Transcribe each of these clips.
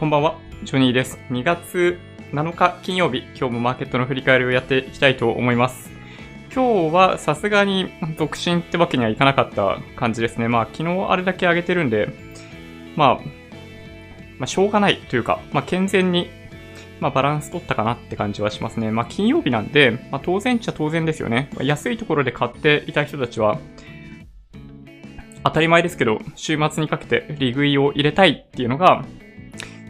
こんばんは、ジョニーです。2月7日金曜日、今日もマーケットの振り返りをやっていきたいと思います。今日はさすがに独身ってわけにはいかなかった感じですね。まあ昨日あれだけ上げてるんで、まあ、まあしょうがないというか、まあ健全に、まあバランス取ったかなって感じはしますね。まあ金曜日なんで、まあ当然っちゃ当然ですよね。安いところで買っていた人たちは、当たり前ですけど、週末にかけて利食いを入れたいっていうのが、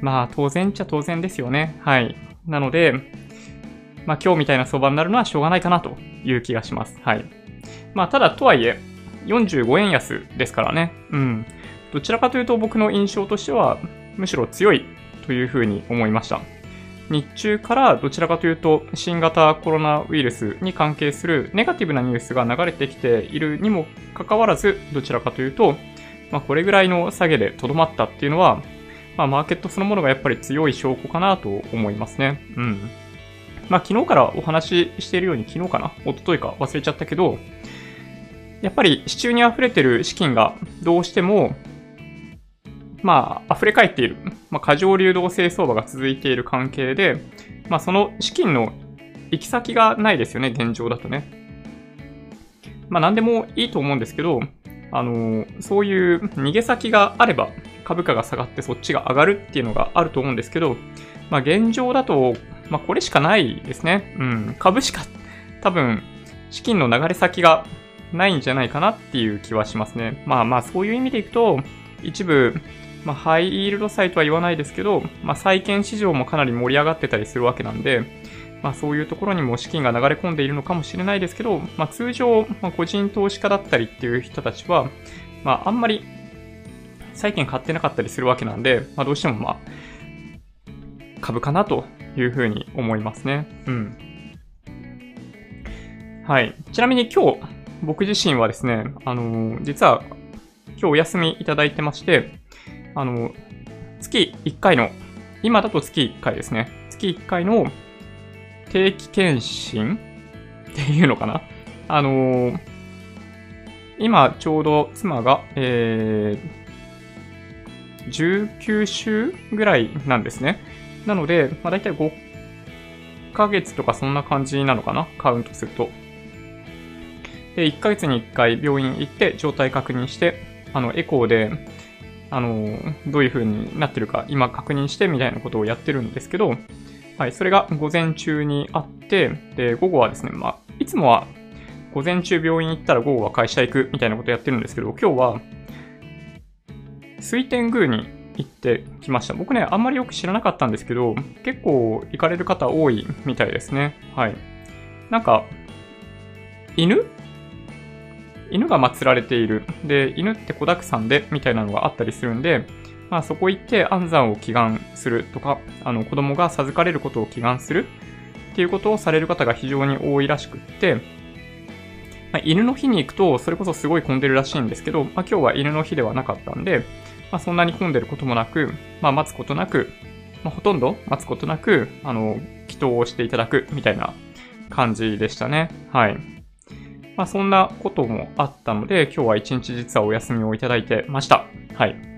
まあ当然っちゃ当然ですよね。はい。なので、まあ今日みたいな相場になるのはしょうがないかなという気がします。はい。まあただとはいえ、45円安ですからね。うん。どちらかというと僕の印象としては、むしろ強いというふうに思いました。日中からどちらかというと新型コロナウイルスに関係するネガティブなニュースが流れてきているにもかかわらず、どちらかというと、まあ、これぐらいの下げでとどまったっていうのは、まあ、マーケットそのものがやっぱり強い証拠かなと思いますね。うん。まあ、昨日からお話ししているように、昨日かな？一昨日か忘れちゃったけど、やっぱり市中に溢れてる資金がどうしてもまあ、溢れ返っている、まあ、過剰流動性相場が続いている関係で、まあ、その資金の行き先がないですよね、現状だとね。まあ、何でもいいと思うんですけど、あの、そういう逃げ先があれば、株価が下がってそっちが上がるっていうのがあると思うんですけど、まあ、現状だと、まあ、これしかないですね。うん。株しか、多分、資金の流れ先がないんじゃないかなっていう気はしますね。まあまあ、そういう意味でいくと、一部、まあ、ハイイールド債とは言わないですけど、まあ、債券市場もかなり盛り上がってたりするわけなんで、まあ、そういうところにも資金が流れ込んでいるのかもしれないですけど、まあ、通常、まあ、個人投資家だったりっていう人たちは、まあ、あんまり債券買ってなかったりするわけなんで、まあ、どうしてもまあ、株かなというふうに思いますね。うん。はい。ちなみに今日、僕自身はですね、あのー、実は今日お休みいただいてまして、あの、月1回の、今だと月1回ですね。月1回の定期検診？っていうのかな？あのー、今ちょうど妻が、えー、19週ぐらいなんですね。なので、まあ、大体5ヶ月とかそんな感じなのかな？カウントすると。で、1ヶ月に1回病院行って状態確認して、あの、エコーであの、どういう風になってるか今確認してみたいなことをやってるんですけど、はい、それが午前中にあって、で、午後はですね、まあ、いつもは午前中病院行ったら午後は会社行くみたいなことやってるんですけど、今日は、水天宮に行ってきました。僕ね、あんまりよく知らなかったんですけど、結構行かれる方多いみたいですね。はい。なんか、犬？犬が祀られている。で、犬って子沢山で、みたいなのがあったりするんで、まあそこ行って安産を祈願するとか、あの子供が授かれることを祈願するっていうことをされる方が非常に多いらしくって、まあ、犬の日に行くとそれこそすごい混んでるらしいんですけど、まあ今日は犬の日ではなかったんで、まあそんなに混んでることもなく、まあ待つことなく、まあほとんど待つことなく、あの、祈祷をしていただくみたいな感じでしたね。はい。まあ、そんなこともあったので、今日は一日実はお休みをいただいてました。はい。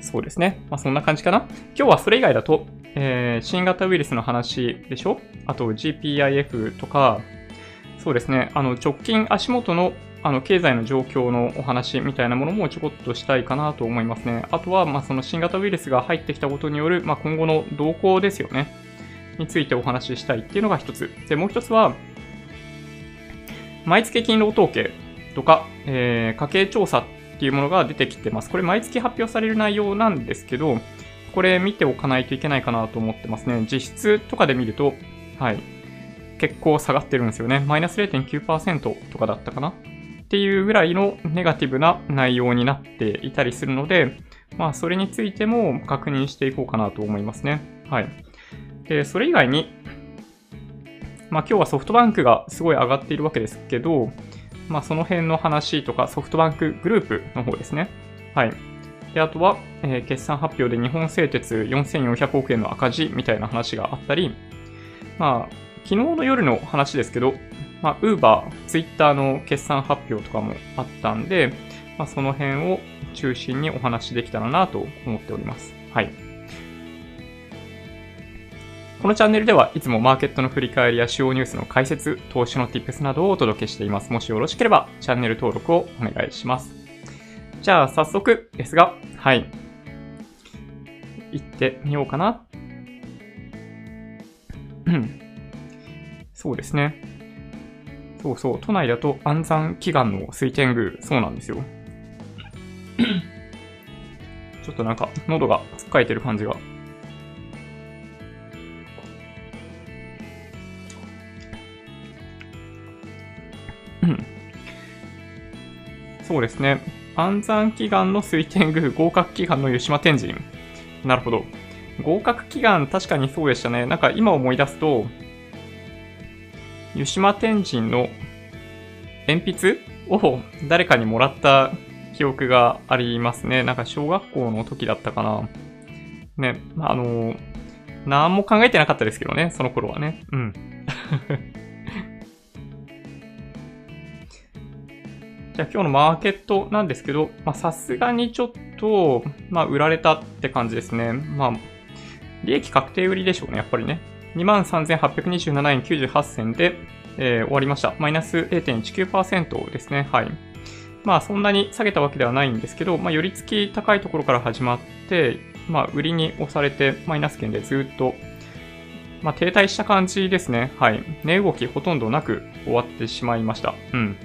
そうですね。まあ、そんな感じかな。今日はそれ以外だと、えー、新型ウイルスの話でしょ？あと GPIF とか、そうですね。あの、直近足元のあの、経済の状況のお話みたいなものもちょこっとしたいかなと思いますね。あとは、まあ、その新型ウイルスが入ってきたことによる、まあ、今後の動向ですよね。についてお話ししたいっていうのが一つ。で、もう一つは、毎月勤労統計とか、えー、家計調査っていうものが出てきてます。これ毎月発表される内容なんですけど、これ見ておかないといけないかなと思ってますね。実質とかで見ると、はい。結構下がってるんですよね。マイナス0.9%とかだったかなっていうぐらいのネガティブな内容になっていたりするので、まあそれについても確認していこうかなと思いますね。はい。で、それ以外に、まあ今日はソフトバンクがすごい上がっているわけですけど、まあその辺の話とかソフトバンクグループの方ですね。はい。で、あとは、えー、決算発表で日本製鉄4400億円の赤字みたいな話があったり、まあ、昨日の夜の話ですけど、まあ、ウーバー、ツイッターの決算発表とかもあったんで、まあ、その辺を中心にお話できたらなと思っております。はい。このチャンネルではいつもマーケットの振り返りや主要ニュースの解説、投資の tips などをお届けしています。もしよろしければチャンネル登録をお願いします。じゃあ早速ですが、はい。行ってみようかな。そうですね。そうそう、都内だと安産祈願の水天宮、そうなんですよ。ちょっとなんか、喉がつっかえてる感じが。そうですね。安産祈願の水天宮、合格祈願の湯島天神。なるほど。合格祈願、確かにそうでしたね。なんか今思い出すと、湯島天神の鉛筆を誰かにもらった記憶がありますね。なんか小学校の時だったかな。ね、あの、何も考えてなかったですけどね、その頃はね。うん。じゃあ今日のマーケットなんですけど、まさすがにちょっと、まあ、売られたって感じですね。まあ、利益確定売りでしょうね、やっぱりね。23,827円98銭で、えー、終わりました。マイナス0.19%ですね。はい。まあそんなに下げたわけではないんですけど、まあ寄り付き高いところから始まって、まあ売りに押されてマイナス圏でずっと、まあ停滞した感じですね。はい。値動きほとんどなく終わってしまいました。うん。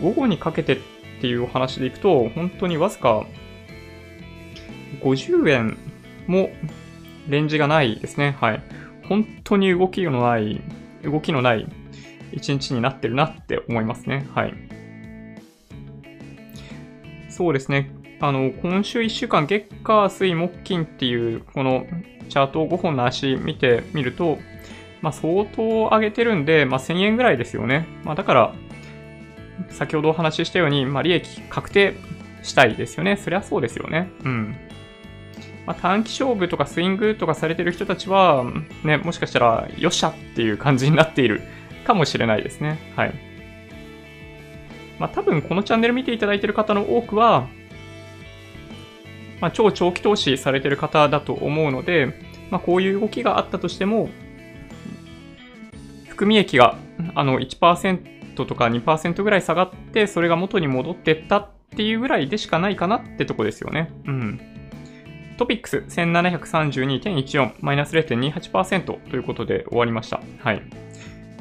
午後にかけてっていうお話でいくと、本当にわずか50円もレンジがないですね。はい。本当に動きのない、動きのない一日になってるなって思いますね。はい。そうですね。あの、今週1週間、月火水木金っていう、このチャート5本の足見てみると、まあ、相当上げてるんで、まあ、1000円ぐらいですよね。まあ、だから、先ほどお話ししたように、まあ、利益確定したいですよね。そりゃそうですよね。うん。まあ、短期勝負とかスイングとかされてる人たちは、ね、もしかしたら、よっしゃっていう感じになっているかもしれないですね。はい。まあ、多分このチャンネル見ていただいてる方の多くは、まあ、超長期投資されてる方だと思うので、まあ、こういう動きがあったとしても、含み益があの1%とか2%ぐらい下がって、それが元に戻ってったっていうぐらいでしかないかなってとこですよね。うん。トピックス1732.14マイナス0.28%ということで終わりました。はい。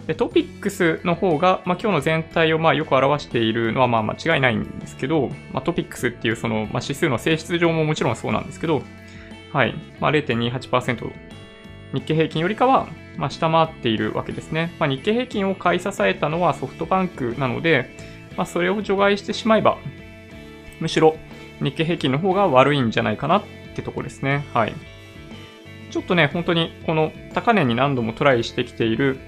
でトピックスの方が、まあ、今日の全体をまあよく表しているのはまあ間違いないんですけど、まあ、トピックスっていうその、まあ、指数の性質上ももちろんそうなんですけど、はい。まあ、0.28%、日経平均よりかは、まあ、下回っているわけですね。まあ、日経平均を買い支えたのはソフトバンクなので、まあ、それを除外してしまえば、むしろ日経平均の方が悪いんじゃないかなってとこですね。はい。ちょっとね、本当にこの高値に何度もトライしてきている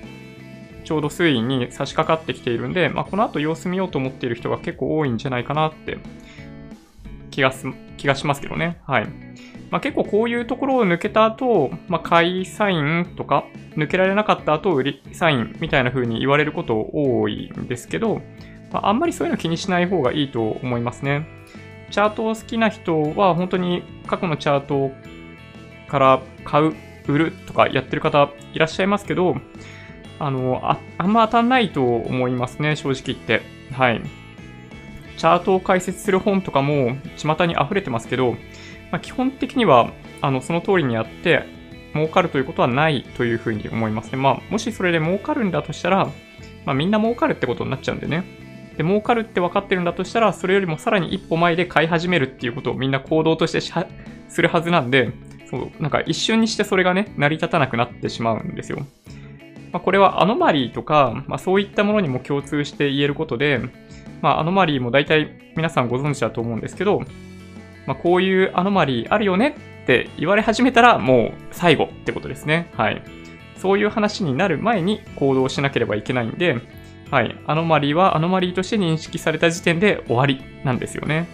ちょうど推移に差し掛かってきているんで、まあ、この後様子見ようと思っている人が結構多いんじゃないかなって気がす、気がしますけどね。はい。まあ、結構こういうところを抜けた後、まあ、買いサインとか、抜けられなかった後、売りサインみたいな風に言われること多いんですけど、まあ、あんまりそういうの気にしない方がいいと思いますね。チャートを好きな人は本当に過去のチャートから買う、売るとかやってる方いらっしゃいますけど、あの、あ、あんま当たんないと思いますね、正直言って。はい。チャートを解説する本とかも巷に溢れてますけど、まあ、基本的には、あの、その通りにやって、儲かるということはないというふうに思いますね。まあ、もしそれで儲かるんだとしたら、まあ、みんな儲かるってことになっちゃうんでね。で、儲かるって分かってるんだとしたら、それよりもさらに一歩前で買い始めるっていうことをみんな行動としてするはずなんで、そう、なんか一瞬にしてそれがね、成り立たなくなってしまうんですよ。まあ、これはアノマリーとか、まあ、そういったものにも共通して言えることで、まあ、アノマリーも大体皆さんご存知だと思うんですけど、まあ、こういうアノマリーあるよねって言われ始めたらもう最後ってことですね。はい。そういう話になる前に行動しなければいけないんで、はい。アノマリーはアノマリーとして認識された時点で終わりなんですよね。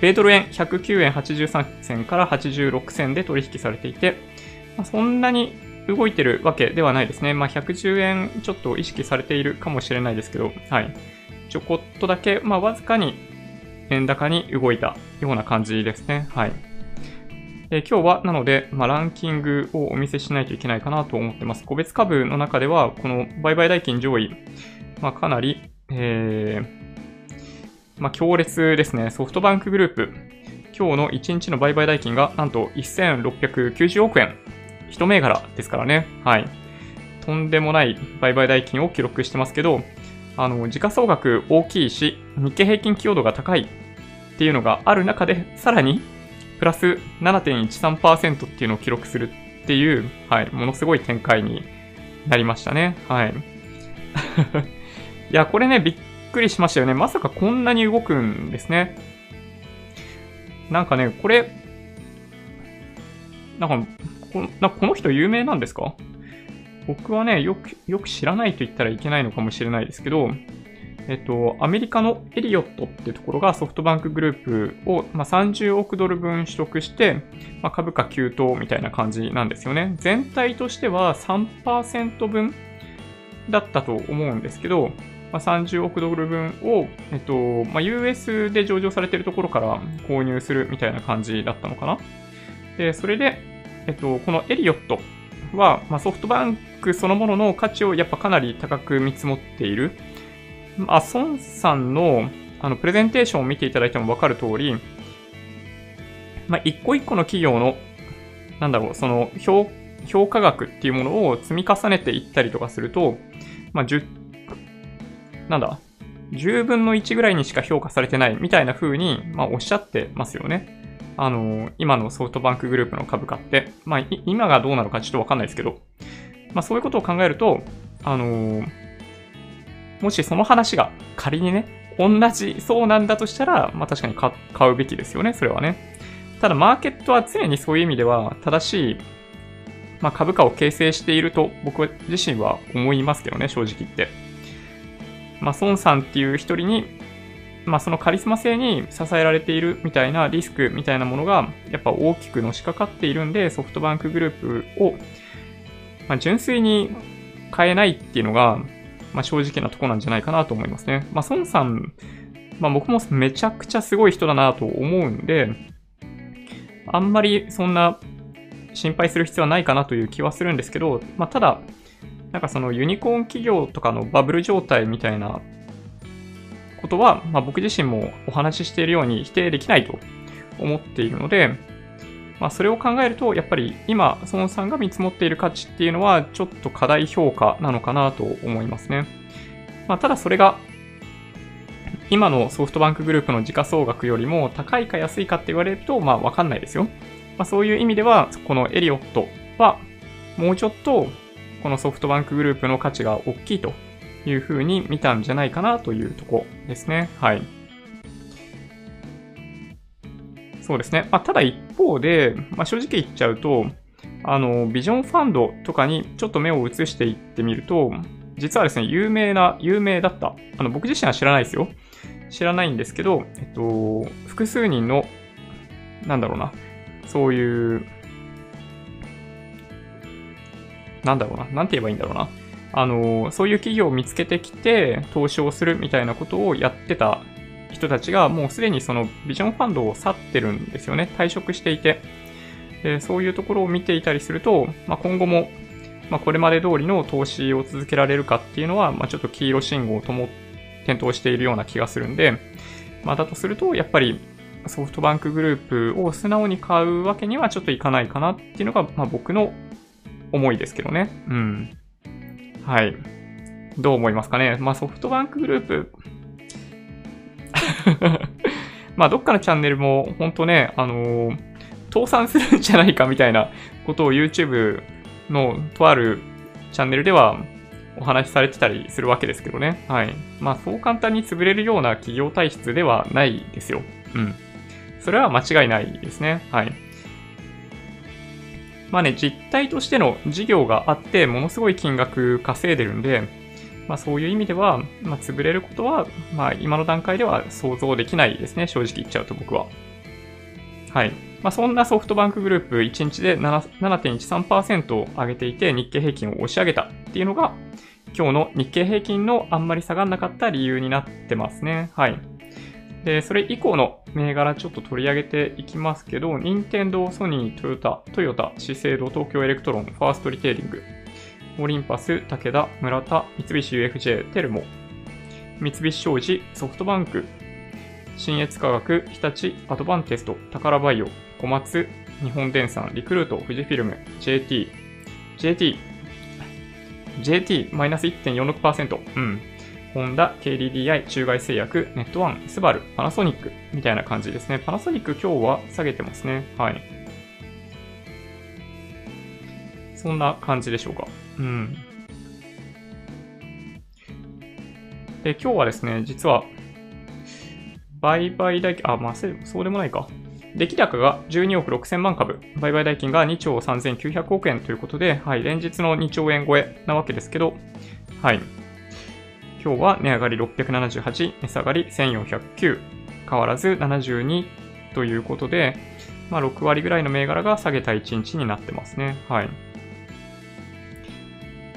米ドル円109円83銭から86銭で取引されていて、まあ、そんなに動いてるわけではないですね。まあ、110円ちょっと意識されているかもしれないですけど、はい。ちょこっとだけ、まあ、わずかに円高に動いたような感じですね。はい。で今日は、なので、まあ、ランキングをお見せしないといけないかなと思ってます。個別株の中では、この売買代金上位、まあ、かなり、えー、まあ、強烈ですね。ソフトバンクグループ。今日の1日の売買代金が、なんと1690億円。一銘柄ですからね。はい。とんでもない売買代金を記録してますけど、あの、時価総額大きいし、日経平均寄与度が高いっていうのがある中で、さらに、プラス7.13%っていうのを記録するっていう、はい、ものすごい展開になりましたね。はい。いや、これね、びっくりしましたよね。まさかこんなに動くんですね。なんかね、これ、なんか、こなこの人有名なんですか？僕はね、よく、よく知らないと言ったらいけないのかもしれないですけど、えっと、アメリカのエリオットってところがソフトバンクグループを、まあ、30億ドル分取得して、まあ、株価急騰みたいな感じなんですよね。全体としては3%分だったと思うんですけど、まあ、30億ドル分を、えっと、まあ、US で上場されているところから購入するみたいな感じだったのかな。で、それで、えっと、このエリオットは、まあ、ソフトバンクそのものの価値をやっぱかなり高く見積もっている。まあ、孫さんのあのプレゼンテーションを見ていただいてもわかる通り、まあ、一個一個の企業の、なんだろう、その評評価額っていうものを積み重ねていったりとかすると、まあ、10、なんだ、10分の1ぐらいにしか評価されてないみたいな風に、まあ、おっしゃってますよね。あの、今のソフトバンクグループの株価って、まあ、今がどうなのかちょっとわかんないですけど、まあ、そういうことを考えると、あのもしその話が仮にね、同じそうなんだとしたら、まあ確かに買うべきですよね、それはね。ただマーケットは常にそういう意味では正しい、まあ、株価を形成していると僕自身は思いますけどね、正直言って。まあ、孫さんっていう一人に、まあ、そのカリスマ性に支えられているみたいなリスクみたいなものが、やっぱ大きくのしかかっているんで、ソフトバンクグループを、まあ、純粋に買えないっていうのが、まあ、正直なとこなんじゃないかなと思いますね。まあ、孫さん、まあ、僕もめちゃくちゃすごい人だなと思うんで、あんまりそんな心配する必要はないかなという気はするんですけど、まあ、ただ、なんかそのユニコーン企業とかのバブル状態みたいなことは、まあ、僕自身もお話ししているように否定できないと思っているので、まあ、それを考えると、やっぱり今、孫さんが見積もっている価値っていうのは、ちょっと過大評価なのかなと思いますね。まあ、ただそれが、今のソフトバンクグループの時価総額よりも高いか安いかって言われると、まあわかんないですよ。まあそういう意味では、このエリオットは、もうちょっと、このソフトバンクグループの価値が大きいというふうに見たんじゃないかなというとこですね。はい。そうですね。まあ、ただ一方で、まあ、正直言っちゃうと、あの、ビジョンファンドとかにちょっと目を移していってみると、実はですね、有名な、有名だった。あの、僕自身は知らないですよ。知らないんですけど、えっと、複数人の、なんだろうな、そういう、なんだろうな、なんて言えばいいんだろうな。あの、そういう企業を見つけてきて、投資をするみたいなことをやってた人たちがもうすでにそのビジョンファンドを去ってるんですよね。退職していて。でそういうところを見ていたりすると、まあ、今後も、まあ、これまで通りの投資を続けられるかっていうのは、まあ、ちょっと黄色信号とも点灯しているような気がするんで、まあ、だとすると、やっぱりソフトバンクグループを素直に買うわけにはちょっといかないかなっていうのが、まあ、僕の思いですけどね。うん。はい。どう思いますかね。まあ、ソフトバンクグループ、まあ、どっかのチャンネルも、本当ね、あのー、倒産するんじゃないかみたいなことを YouTube のとあるチャンネルではお話しされてたりするわけですけどね。はい。まあ、そう簡単に潰れるような企業体質ではないですよ。うん。それは間違いないですね。はい。まあね、実態としての事業があって、ものすごい金額稼いでるんで、まあそういう意味では、まあ潰れることは、まあ今の段階では想像できないですね。正直言っちゃうと僕は。はい。まあそんなソフトバンクグループ1日で7.13%上げていて日経平均を押し上げたっていうのが、今日の日経平均のあんまり下がんなかった理由になってますね。はい。で、それ以降の銘柄ちょっと取り上げていきますけど、任天堂、ソニー、トヨタ、トヨタ、資生堂、東京エレクトロン、ファーストリテイリング、オリンパス、武田、村田、三菱 UFJ、テルモ、三菱商事、ソフトバンク、新越科学、日立、アドバンテスト、宝バイオ、小松、日本電産、リクルート、富士フィルム、JT、JT、JT マイナス1.46%、うん。ホンダ、KDDI、中外製薬、ネットワン、スバル、パナソニックみたいな感じですね。パナソニック今日は下げてますね。はい。そんな感じでしょうか。うん。で、今日はですね、実は、売買代金、あ、まあ、そうでもないか。出来高が12億6000万株、売買代金が2兆3900億円ということで、はい、連日の2兆円超えなわけですけど、はい。今日は値上がり678、値下がり1409、変わらず72ということで、まあ、6割ぐらいの銘柄が下げた1日になってますね。はい。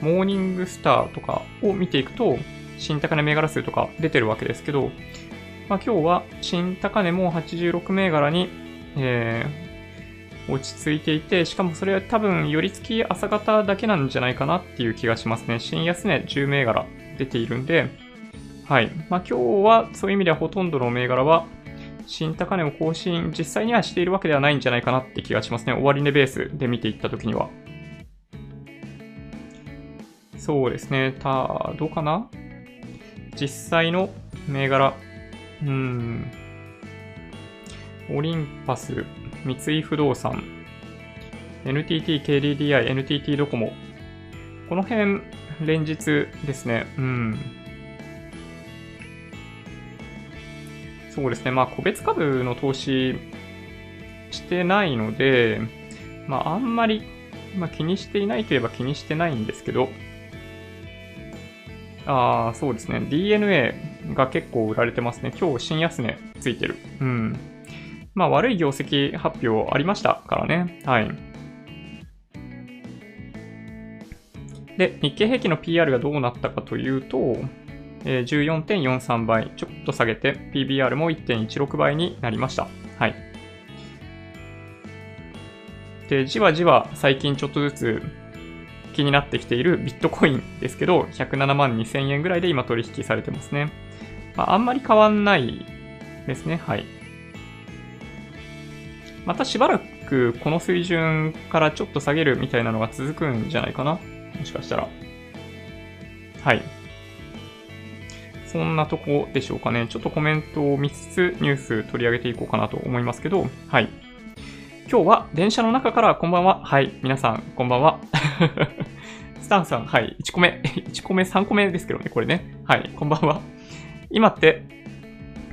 モーニングスターとかを見ていくと、新高値銘柄数とか出てるわけですけど、まあ、今日は新高値も86銘柄に、えー、落ち着いていて、しかもそれは多分、寄り付き朝方だけなんじゃないかなっていう気がしますね。新安値10銘柄出ているんで、はい。まあ、今日はそういう意味ではほとんどの銘柄は、新高値を更新、実際にはしているわけではないんじゃないかなって気がしますね。終値ベースで見ていったときには。そうですね。た、どうかな？実際の銘柄。うん。オリンパス、三井不動産、NTT、KDDI、NTT ドコモ。この辺、連日ですね。うん。そうですね。まあ、個別株の投資してないので、まあ、あんまり、まあ、気にしていないといえば気にしてないんですけど、ああ、そうですね。DNA が結構売られてますね。今日新安値ついてる。うん。まあ悪い業績発表ありましたからね。はい。で、日経平均の PR がどうなったかというと、えー、14.43倍、ちょっと下げて、PBR も1.16倍になりました。はい。で、じわじわ最近ちょっとずつ気になってきているビットコインですけど、107万2000円ぐらいで今取引されてますね。まあ、あんまり変わんないですね。はい。またしばらくこの水準からちょっと下げるみたいなのが続くんじゃないかな。もしかしたら。はい。そんなとこでしょうかね。ちょっとコメントを見つつニュース取り上げていこうかなと思いますけど、はい。今日は電車の中からこんばんは。はい。皆さん、こんばんは。スタンさん、はい。1個目。1個目、3個目ですけどね、これね。はい。こんばんは。今って、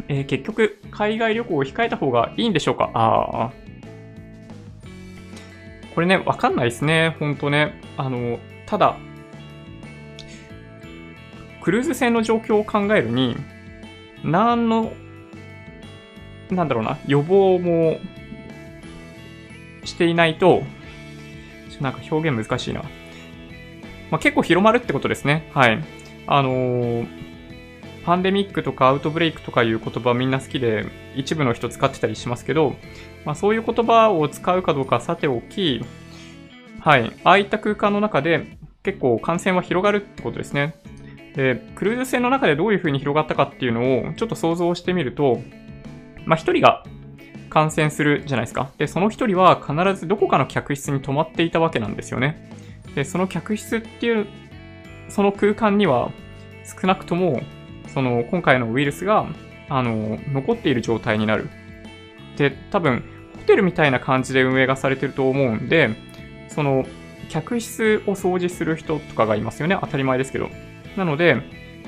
えー、結局、海外旅行を控えた方がいいんでしょうか？ああ。これね、わかんないですね。ほんとね。あの、ただ、クルーズ船の状況を考えるに、何の、なんだろうな、予防もしていないと、なんか表現難しいな。まあ、結構広まるってことですね。はい。あのー、パンデミックとかアウトブレイクとかいう言葉みんな好きで、一部の人使ってたりしますけど、まあ、そういう言葉を使うかどうかさておき、はい。ああいった空間の中で結構感染は広がるってことですね。で、クルーズ船の中でどういう風に広がったかっていうのをちょっと想像してみると、まあ、一人が感染するじゃないですか。で、その一人は必ずどこかの客室に泊まっていたわけなんですよね。で、その客室っていう、その空間には少なくとも、その今回のウイルスが、あの、残っている状態になる。で、多分、ホテルみたいな感じで運営がされてると思うんで、その、客室を掃除する人とかがいますよね。当たり前ですけど。なので、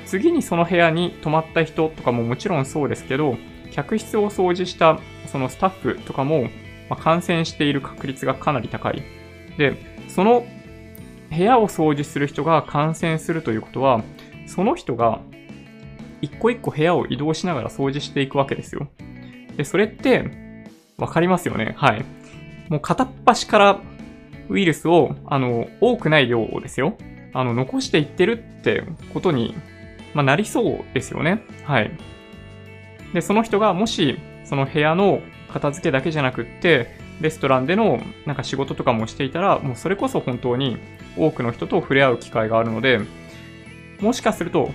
次にその部屋に泊まった人とかももちろんそうですけど、客室を掃除したそのスタッフとかも、ま、感染している確率がかなり高い。で、その部屋を掃除する人が感染するということは、その人が一個一個部屋を移動しながら掃除していくわけですよ。で、それって、わかりますよね？はい。もう片っ端からウイルスを、あの、多くない量をですよ。あの、残していってるってことに、まあ、なりそうですよね？はい。で、その人がもし、その部屋の片付けだけじゃなくって、レストランでのなんか仕事とかもしていたら、もうそれこそ本当に多くの人と触れ合う機会があるので、もしかすると、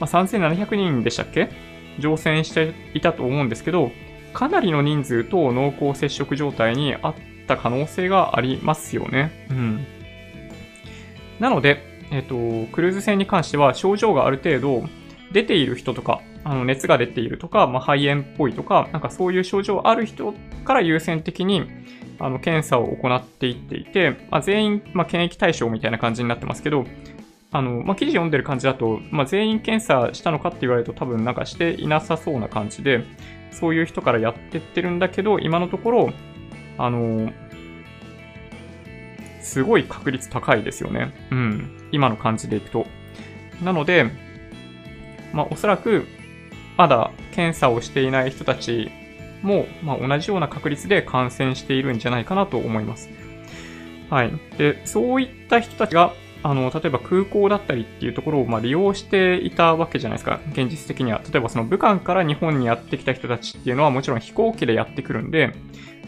まあ、3700人でしたっけ？乗船していたと思うんですけど、かなりの人数と濃厚接触状態にあった可能性がありますよね。うん。なので、えっ、と、クルーズ船に関しては症状がある程度出ている人とか、あの熱が出ているとか、まあ、肺炎っぽいとか、なんかそういう症状ある人から優先的にあの検査を行っていっていて、まあ、全員、まあ、検疫対象みたいな感じになってますけど、あの、まあ、記事読んでる感じだと、まあ、全員検査したのかって言われると多分なんかしていなさそうな感じで、そういう人からやってってるんだけど、今のところ、あの、すごい確率高いですよね。うん。今の感じでいくと。なので、まあ、おそらく、まだ検査をしていない人たちも、まあ、同じような確率で感染しているんじゃないかなと思います。はい。で、そういった人たちが、あの、例えば空港だったりっていうところを、まあ、利用していたわけじゃないですか。現実的には。例えばその武漢から日本にやってきた人たちっていうのはもちろん飛行機でやってくるんで、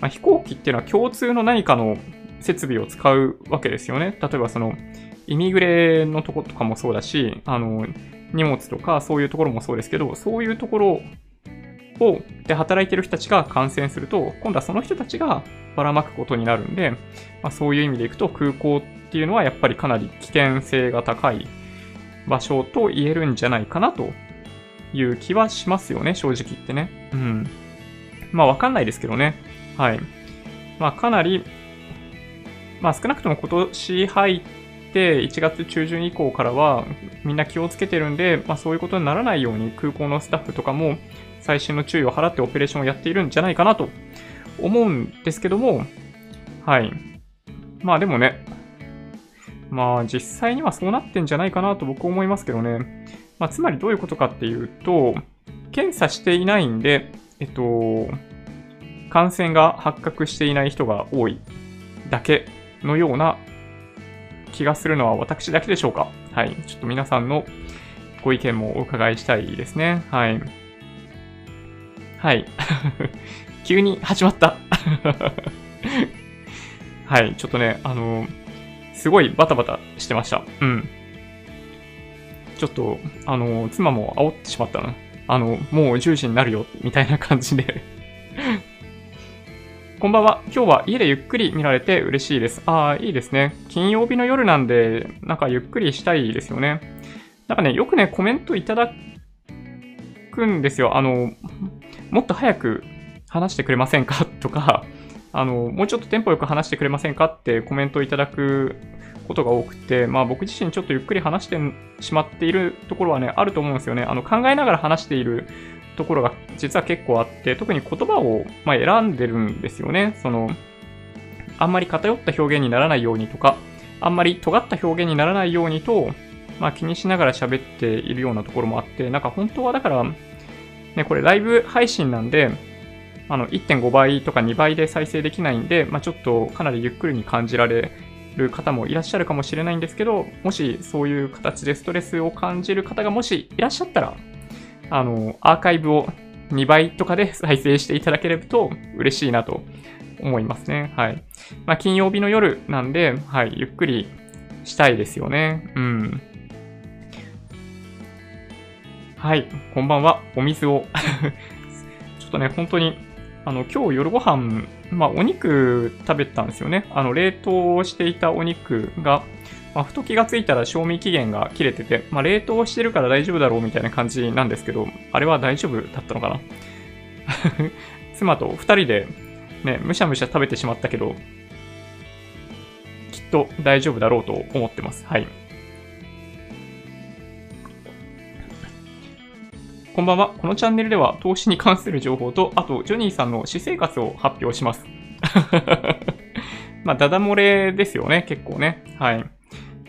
まあ、飛行機っていうのは共通の何かの設備を使うわけですよね。例えばその、イミグレのとことかもそうだし、あの、荷物とかそういうところもそうですけど、そういうところを、で働いてる人たちが感染すると、今度はその人たちがばらまくことになるんで、まあ、そういう意味でいくと空港っていうのはやっぱりかなり危険性が高い場所と言えるんじゃないかなという気はしますよね、正直言ってね。うん。まあわかんないですけどね。はい。まあかなり、まあ少なくとも今年入って1月中旬以降からはみんな気をつけてるんで、まあそういうことにならないように空港のスタッフとかも細心の注意を払ってオペレーションをやっているんじゃないかなと思うんですけども、はい。まあでもね、まあ実際にはそうなってんじゃないかなと僕思いますけどね。まあつまりどういうことかっていうと、検査していないんで、えっと、感染が発覚していない人が多いだけのような気がするのは私だけでしょうか？はい。ちょっと皆さんのご意見もお伺いしたいですね。はい。はい。急に始まった。はい。ちょっとね、あの、すごいバタバタしてました。うん。ちょっと、あの、妻も煽ってしまったな。あの、もう10時になるよ、みたいな感じで こんばんは。今日は家でゆっくり見られて嬉しいです。ああ、いいですね。金曜日の夜なんで、なんかゆっくりしたいですよね。なんかね、よくね、コメントいただくんですよ。あの、もっと早く話してくれませんか？とか、あの、もうちょっとテンポよく話してくれませんか？ってコメントいただくことが多くて、まあ僕自身ちょっとゆっくり話してしまっているところはね、あると思うんですよね。あの、考えながら話しているところが実は結構あって、特に言葉を、ま選んでるんですよね。その、あんまり偏った表現にならないようにとか、あんまり尖った表現にならないようにと、まあ気にしながら喋っているようなところもあって、なんか本当はだから、ね、これライブ配信なんで、あの、1.5倍とか2倍で再生できないんで、まあ、ちょっとかなりゆっくりに感じられる方もいらっしゃるかもしれないんですけど、もしそういう形でストレスを感じる方がもしいらっしゃったら、あの、アーカイブを2倍とかで再生していただければと嬉しいなと思いますね。はい。まあ、金曜日の夜なんで、はい、ゆっくりしたいですよね。うん。はい、こんばんは。お水を ちょっとね、本当にあの、今日夜ご飯、まあ、お肉食べたんですよね。あの、冷凍していたお肉が、まあ、ふと気がついたら賞味期限が切れてて、まあ、冷凍してるから大丈夫だろうみたいな感じなんですけど、あれは大丈夫だったのかな？妻と二人で、ね、むしゃむしゃ食べてしまったけど、きっと大丈夫だろうと思ってます。はい。こんばんは。このチャンネルでは投資に関する情報と、あと、ジョニーさんの私生活を発表します。まあ、ダダ漏れですよね、結構ね。はい。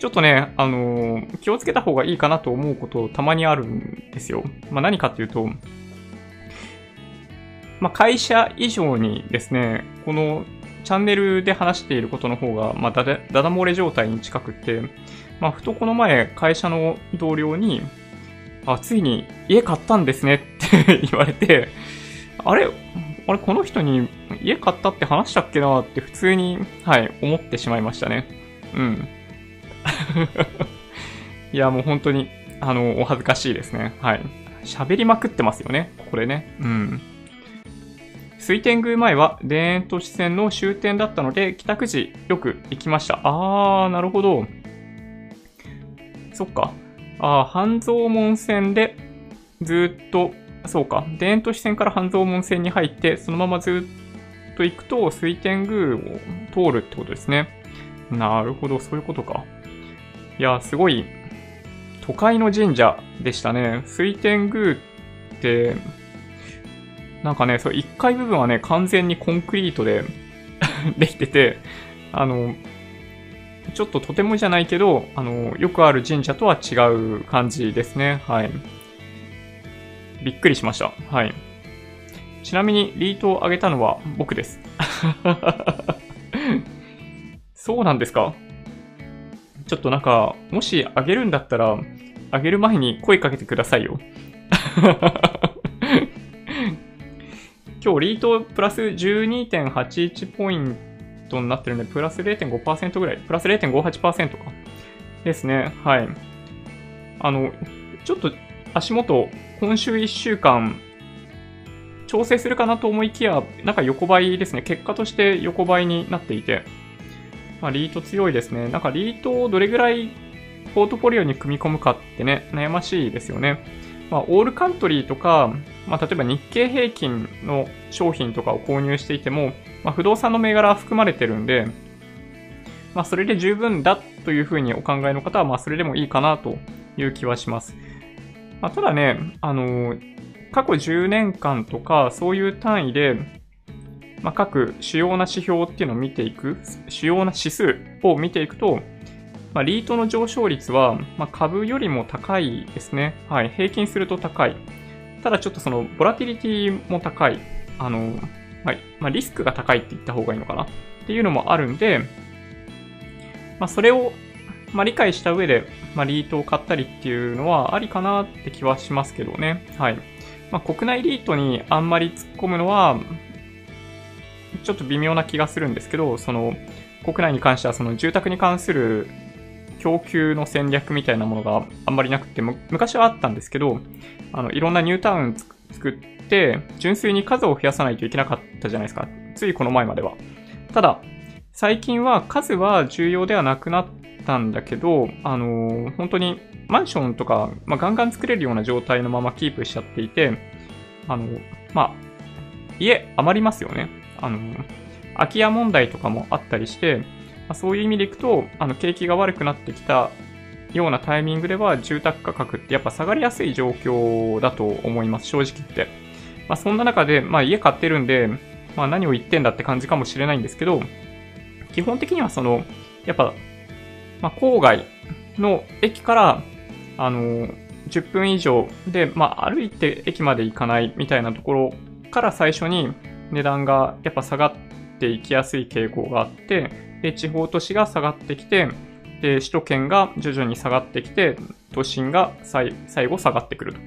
ちょっとね、あのー、気をつけた方がいいかなと思うことたまにあるんですよ。まあ、何かっていうと、まあ、会社以上にですね、このチャンネルで話していることの方が、まあ、だだだ漏れ状態に近くって、まあ、ふとこの前、会社の同僚に、あ、ついに家買ったんですねって 言われて、あれあれ、この人に家買ったって話したっけなって普通に、はい、思ってしまいましたね。うん。いや、もう本当に、あの、お恥ずかしいですね。はい。喋りまくってますよね。これね。うん。水天宮前は田園都市線の終点だったので、帰宅時よく行きました。あー、なるほど。そっか。あー、半蔵門線でずっと、そうか。田園都市線から半蔵門線に入って、そのままずっと行くと水天宮を通るってことですね。なるほど、そういうことか。いや、すごい、都会の神社でしたね。水天宮って、なんかね、そ、1階部分はね、完全にコンクリートで できてて、あの、ちょっととてもじゃないけど、あの、よくある神社とは違う感じですね。はい。びっくりしました。はい。ちなみに、リートを上げたのは僕です。そうなんですか？ちょっとなんか、もしあげるんだったら、あげる前に声かけてくださいよ。今日、リートプラス12.81ポイントになってるんで、プラス0.5%ぐらい、プラス0.58%か。ですね。はい。あの、ちょっと足元、今週1週間、調整するかなと思いきや、なんか横ばいですね。結果として横ばいになっていて、まあ、リート強いですね。なんかリートをどれぐらいポートフォリオに組み込むかってね、悩ましいですよね。まあ、オールカントリーとか、まあ、例えば日経平均の商品とかを購入していても、まあ、不動産の銘柄は含まれてるんで、まあ、それで十分だというふうにお考えの方は、まあ、それでもいいかなという気はします。まあ、ただね、あのー、過去10年間とか、そういう単位で、まあ、各主要な指標っていうのを見ていく、主要な指数を見ていくと、まあ、リートの上昇率は、まあ、株よりも高いですね。はい。平均すると高い。ただちょっとその、ボラティリティも高い。あの、はい。まあ、リスクが高いって言った方がいいのかな。っていうのもあるんで、まあ、それを、まあ、理解した上で、まあ、リートを買ったりっていうのはありかなって気はしますけどね。はい。まあ、国内リートにあんまり突っ込むのは、ちょっと微妙な気がするんですけど、その、国内に関してはその住宅に関する供給の戦略みたいなものがあんまりなくて、昔はあったんですけど、あの、いろんなニュータウン作って、純粋に数を増やさないといけなかったじゃないですか。ついこの前までは。ただ、最近は数は重要ではなくなったんだけど、あのー、本当にマンションとか、まあ、ガンガン作れるような状態のままキープしちゃっていて、あの、まあ、家余りますよね。あの、空き家問題とかもあったりして、まあ、そういう意味でいくと、あの、景気が悪くなってきたようなタイミングでは住宅価格ってやっぱ下がりやすい状況だと思います、正直言って。まあ、そんな中で、まあ、家買ってるんで、まあ、何を言ってんだって感じかもしれないんですけど、基本的にはその、やっぱ、まあ、郊外の駅から、あの、10分以上で、まあ、歩いて駅まで行かないみたいなところから最初に、値段がやっぱ下がっていきやすい傾向があって、で、地方都市が下がってきて、で、首都圏が徐々に下がってきて、都心が最後下がってくると。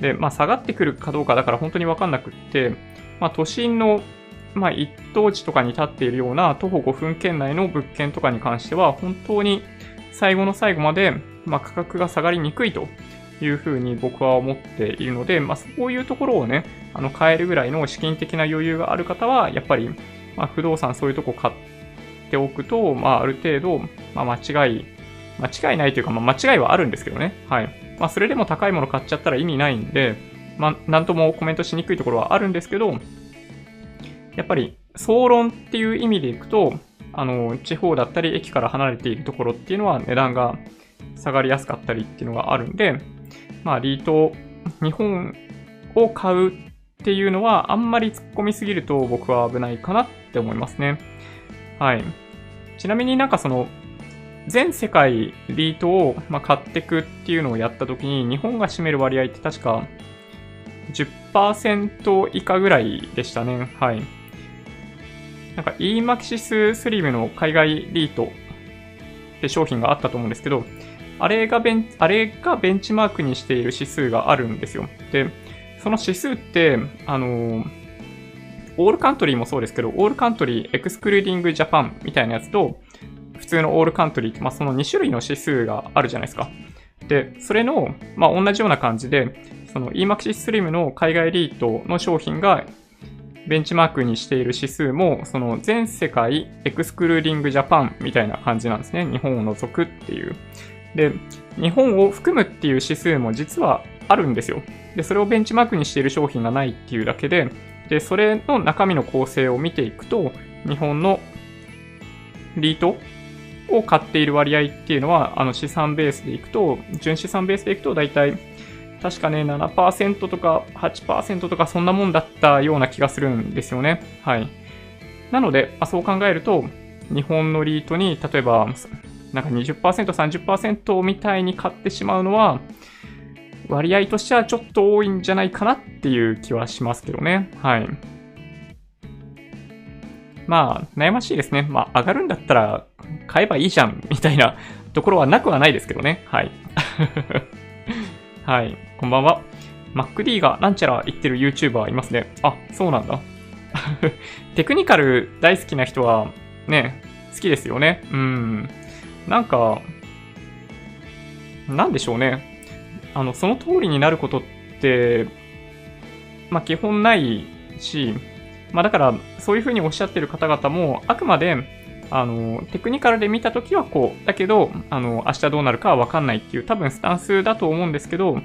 で、まあ下がってくるかどうかだから本当にわかんなくって、まあ都心の、まあ一等地とかに立っているような徒歩5分圏内の物件とかに関しては本当に最後の最後まで、まあ価格が下がりにくいというふうに僕は思っているので、まあそういうところをね、あの、買えるぐらいの資金的な余裕がある方は、やっぱり、まあ、不動産そういうとこ買っておくと、まあ、ある程度、まあ、間違い、間違いないというか、まあ、間違いはあるんですけどね。はい。まあ、それでも高いもの買っちゃったら意味ないんで、まあ、なんともコメントしにくいところはあるんですけど、やっぱり、総論っていう意味でいくと、あの、地方だったり駅から離れているところっていうのは値段が下がりやすかったりっていうのがあるんで、まあ、リート、日本を買うっていうのはあんまり突っ込みすぎると僕は危ないかなって思いますね。はい。ちなみになんかその、全世界リートを、ま買ってくっていうのをやった時に日本が占める割合って確か10%以下ぐらいでしたね。はい。なんか EMAXIS スリムの海外リートって商品があったと思うんですけど、あれがベン、あれがベンチマークにしている指数があるんですよ。で、その指数って、あの、 All Country もそうですけど、 All Country excluding Japan みたいなやつと、普通の All Country って、まあ、その2種類の指数があるじゃないですか。で、それの、まあ、同じような感じで、その eMAXIS Slim の海外リートの商品がベンチマークにしている指数も、その全世界 excluding Japan みたいな感じなんですね。日本を除くっていう。で、日本を含むっていう指数も実はあるんですよ。で、それをベンチマークにしている商品がないっていうだけで、で、それの中身の構成を見ていくと、日本のリートを買っている割合っていうのは、あの資産ベースでいくと、純資産ベースでいくと、だいたい確かね、7%とか8%とかそんなもんだったような気がするんですよね。はい。なので、あ、そう考えると、日本のリートに、例えば、なんか20%、30%みたいに買ってしまうのは、割合としてはちょっと多いんじゃないかなっていう気はしますけどね。はい。まあ、悩ましいですね。まあ、上がるんだったら買えばいいじゃん、みたいな ところはなくはないですけどね。はい。はい。こんばんは。MacD がなんちゃら言ってる YouTuber いますね。あ、そうなんだ。テクニカル大好きな人はね、好きですよね。うん。なんか、なんでしょうね。あの、その通りになることって、まあ基本ないし、まあだから、そういうふうにおっしゃってる方々も、あくまで、あの、テクニカルで見たときはこう、だけど、あの、明日どうなるかはわかんないっていう多分スタンスだと思うんですけど、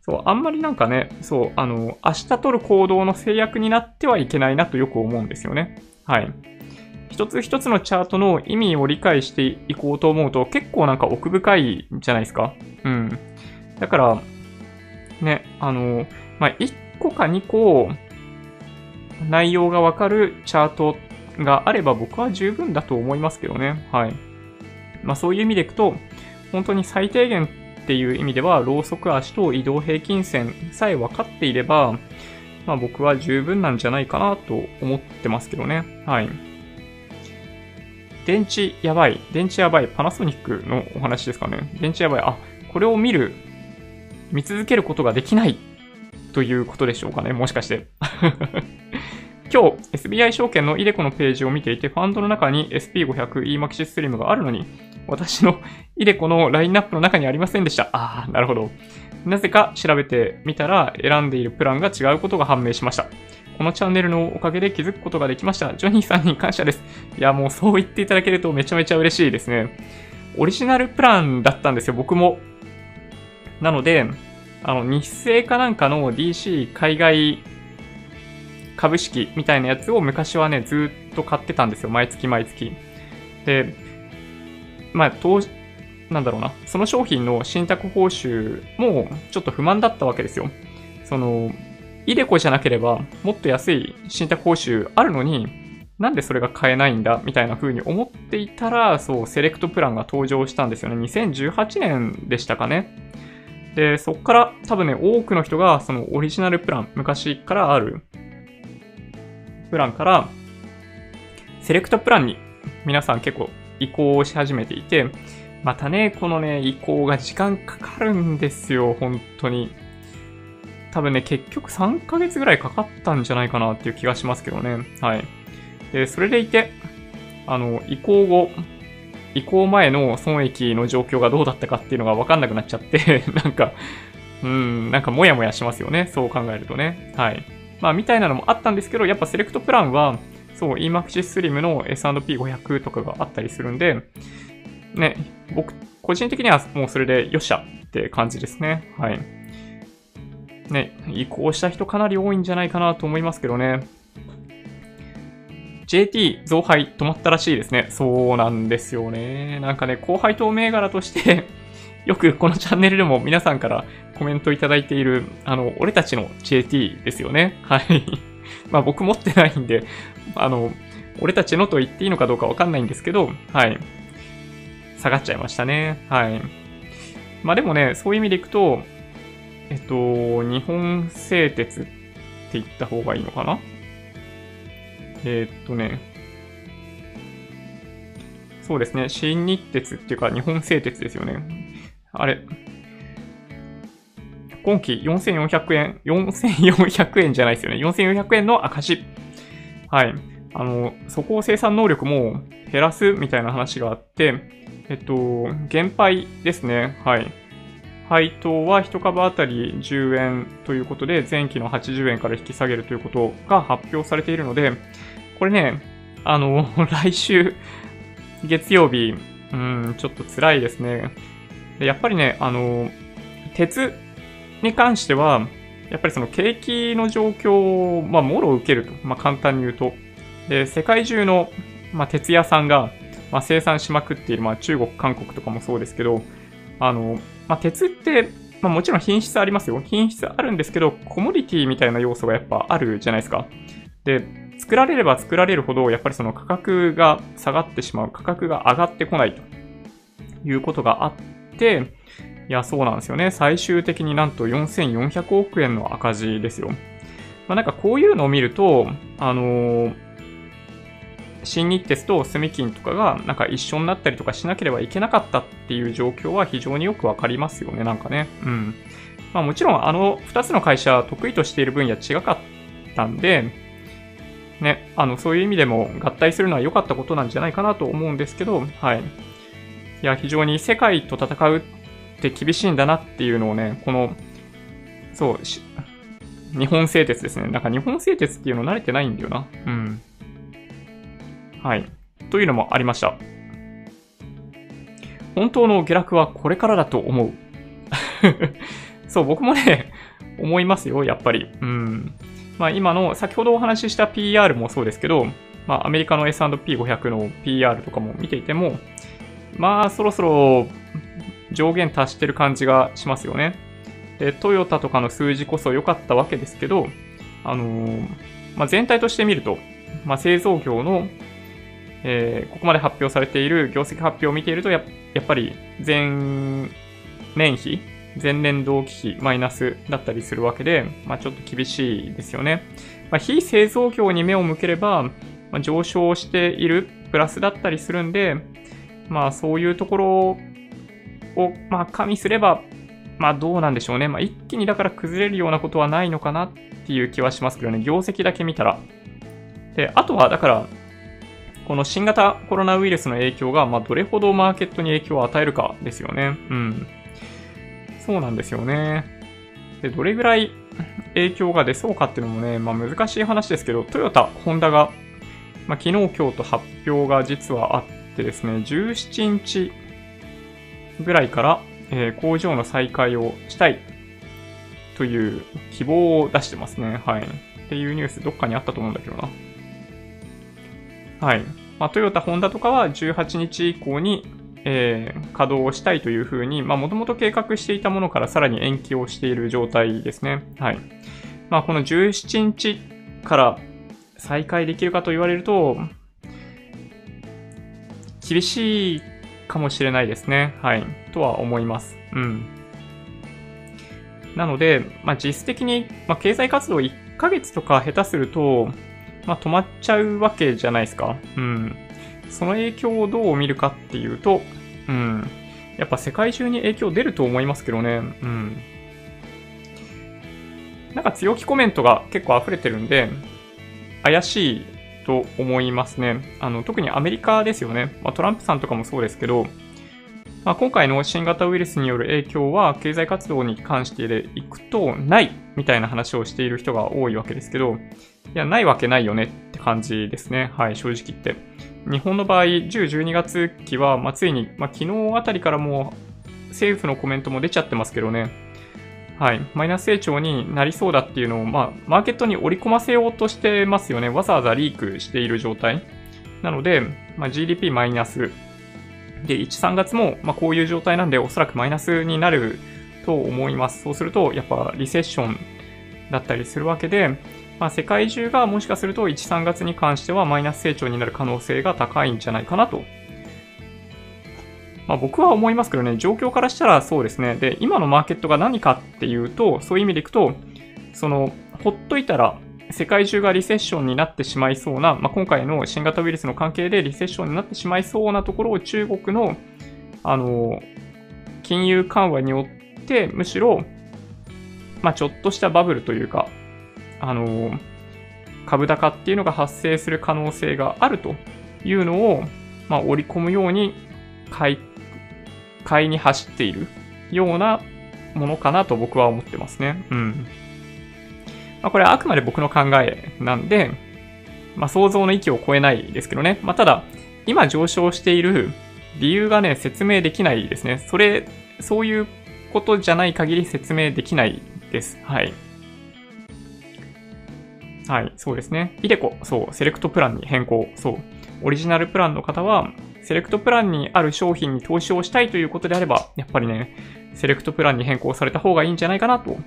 そう、あんまりなんかね、そう、あの、明日取る行動の制約になってはいけないなとよく思うんですよね。はい。一つ一つのチャートの意味を理解していこうと思うと結構なんか奥深いじゃないですか。うん。だから、ね、あの、まあ、1個か2個内容がわかるチャートがあれば僕は十分だと思いますけどね。はい。まあそういう意味でいくと、本当に最低限っていう意味では、ローソク足と移動平均線さえ分かっていれば、まあ僕は十分なんじゃないかなと思ってますけどね。はい。電池やばい。電池やばい。パナソニックのお話ですかね。電池やばい。あ、これを見る、見続けることができないということでしょうかね。もしかして。今日、SBI 証券のイデコのページを見ていて、ファンドの中に SP500EMAXIS Slim があるのに、私のイデコのラインナップの中にありませんでした。ああ、なるほど。なぜか調べてみたら、選んでいるプランが違うことが判明しました。このチャンネルのおかげで気づくことができました。ジョニーさんに感謝です。いや、もうそう言っていただけるとめちゃめちゃ嬉しいですね。オリジナルプランだったんですよ、僕も。なので、あの、日清かなんかの DC 海外株式みたいなやつを昔はね、ずっと買ってたんですよ。毎月毎月。で、まあ、当なんだろうな、その商品の信託報酬もちょっと不満だったわけですよ。その、イデコじゃなければもっと安い信託報酬あるのに、なんでそれが買えないんだみたいな風に思っていたら、そう、セレクトプランが登場したんですよね。2018年でしたかね。で、そっから多分ね、多くの人がそのオリジナルプラン、昔からあるプランから、セレクトプランに皆さん結構移行し始めていて、またね、このね、移行が時間かかるんですよ、本当に。多分ね、結局3ヶ月ぐらいかかったんじゃないかなっていう気がしますけどね。はい。で、それでいて、あの、移行後、移行前の損益の状況がどうだったかっていうのがわかんなくなっちゃって なんか、うん、なんかモヤモヤしますよね。そう考えるとね。はい。まあ、みたいなのもあったんですけど、やっぱセレクトプランは、そう、EMAXIS Slim の S&P500 とかがあったりするんで、ね、僕、個人的にはもうそれでよっしゃって感じですね。はい。ね、移行した人かなり多いんじゃないかなと思いますけどね。JT 増配止まったらしいですね。そうなんですよね。なんかね、高配当銘柄として よくこのチャンネルでも皆さんからコメントいただいている、あの、俺たちの JT ですよね。はい。まあ僕持ってないんで、あの、俺たちのと言っていいのかどうかわかんないんですけど、はい。下がっちゃいましたね。はい。まあでもね、そういう意味でいくと、えっと、日本製鉄って言った方がいいのかな？えー、っとね、そうですね、新日鉄っていうか日本製鉄ですよね。あれ、今期4400円、4400円じゃないですよね。4400円の赤字。はい。あの、素行生産能力も減らすみたいな話があって、えっと、減配ですね。はい。配当は1株当たり10円ということで、前期の80円から引き下げるということが発表されているので、これね、あの、来週、月曜日、うん、ちょっと辛いですね。やっぱりね、あの、鉄に関しては、やっぱりその景気の状況を、まあ、もろ受けると。まあ、簡単に言うと。で、世界中の、まあ、鉄屋さんが、まあ、生産しまくっている、まあ、中国、韓国とかもそうですけど、あの、まあ、鉄って、まあ、もちろん品質ありますよ。品質あるんですけど、コモディティみたいな要素がやっぱあるじゃないですか。で、作られれば作られるほど、やっぱりその価格が下がってしまう、価格が上がってこないということがあって、いや、そうなんですよね。最終的になんと4400億円の赤字ですよ。まあ、なんかこういうのを見ると、あのー、新日鉄と住金とかがなんか一緒になったりとかしなければいけなかったっていう状況は非常によくわかりますよね、なんかね。うん。まあもちろんあの2つの会社得意としている分野違かったんで、ね、あのそういう意味でも合体するのは良かったことなんじゃないかなと思うんですけど、はい。いや、非常に世界と戦うって厳しいんだなっていうのをね、この、そう、日本製鉄ですね。なんか日本製鉄っていうの慣れてないんだよな。うん。はい。というのもありました。本当の下落はこれからだと思う。そう、僕もね、思いますよ、やっぱり。うん。まあ今の、先ほどお話しした PR もそうですけど、まあアメリカの S&P500 の PR とかも見ていても、まあそろそろ上限達してる感じがしますよね。で、トヨタとかの数字こそ良かったわけですけど、あのー、まあ、全体として見ると、まあ、製造業のえー、ここまで発表されている業績発表を見ているとや、やっぱり前年比、前年同期比マイナスだったりするわけで、まあ、ちょっと厳しいですよね。まあ、非製造業に目を向ければ、まあ、上昇しているプラスだったりするんで、まあそういうところを、まあ加味すれば、まあどうなんでしょうね。まあ一気にだから崩れるようなことはないのかなっていう気はしますけどね。業績だけ見たら。で、あとはだから、この新型コロナウイルスの影響が、まあ、どれほどマーケットに影響を与えるかですよね。うん。そうなんですよね。で、どれぐらい影響が出そうかっていうのもね、まあ、難しい話ですけど、トヨタ、ホンダが、まあ、昨日、今日と発表が実はあってですね、17日ぐらいから、えー、工場の再開をしたいという希望を出してますね。はい。っていうニュースどっかにあったと思うんだけどな。はい。まあ、トヨタ、ホンダとかは18日以降に、えー、稼働をしたいというふうに、まあ、もともと計画していたものからさらに延期をしている状態ですね。はい。まあ、この17日から再開できるかと言われると、厳しいかもしれないですね。はい。とは思います。うん。なので、まあ、実質的に、まあ、経済活動1ヶ月とか下手すると、まあ、止まっちゃうわけじゃないですか。うん。その影響をどう見るかっていうと、うん。やっぱ世界中に影響出ると思いますけどね。うん。なんか強気コメントが結構溢れてるんで、怪しいと思いますね。あの、特にアメリカですよね。まあ、トランプさんとかもそうですけど、まあ、今回の新型ウイルスによる影響は経済活動に関してでいくとないみたいな話をしている人が多いわけですけど、いや、ないわけないよねって感じですね。はい、正直言って。日本の場合、10、12月期は、まあ、ついに、まあ、昨日あたりからもう政府のコメントも出ちゃってますけどね。はい。マイナス成長になりそうだっていうのを、まあ、マーケットに織り込ませようとしてますよね。わざわざリークしている状態。なので、まあ、GDP マイナス。で、1、3月も、まあ、こういう状態なんで、おそらくマイナスになると思います。そうすると、やっぱリセッションだったりするわけで、まあ、世界中がもしかすると1、3月に関してはマイナス成長になる可能性が高いんじゃないかなと。まあ、僕は思いますけどね、状況からしたらそうですね。で、今のマーケットが何かっていうと、そういう意味でいくと、その、ほっといたら世界中がリセッションになってしまいそうな、まあ、今回の新型ウイルスの関係でリセッションになってしまいそうなところを中国の、あの、金融緩和によって、むしろ、まあ、ちょっとしたバブルというか、あの、株高っていうのが発生する可能性があるというのを、まあ、織り込むように買い、買いに走っているようなものかなと僕は思ってますね。うん。まあ、これはあくまで僕の考えなんで、まあ、想像の域を超えないですけどね。まあ、ただ、今上昇している理由がね、説明できないですね。それ、そういうことじゃない限り説明できないです。はい。はい、そうですね。イデコ、そう、セレクトプランに変更。そう。オリジナルプランの方は、セレクトプランにある商品に投資をしたいということであれば、やっぱりね、セレクトプランに変更された方がいいんじゃないかなと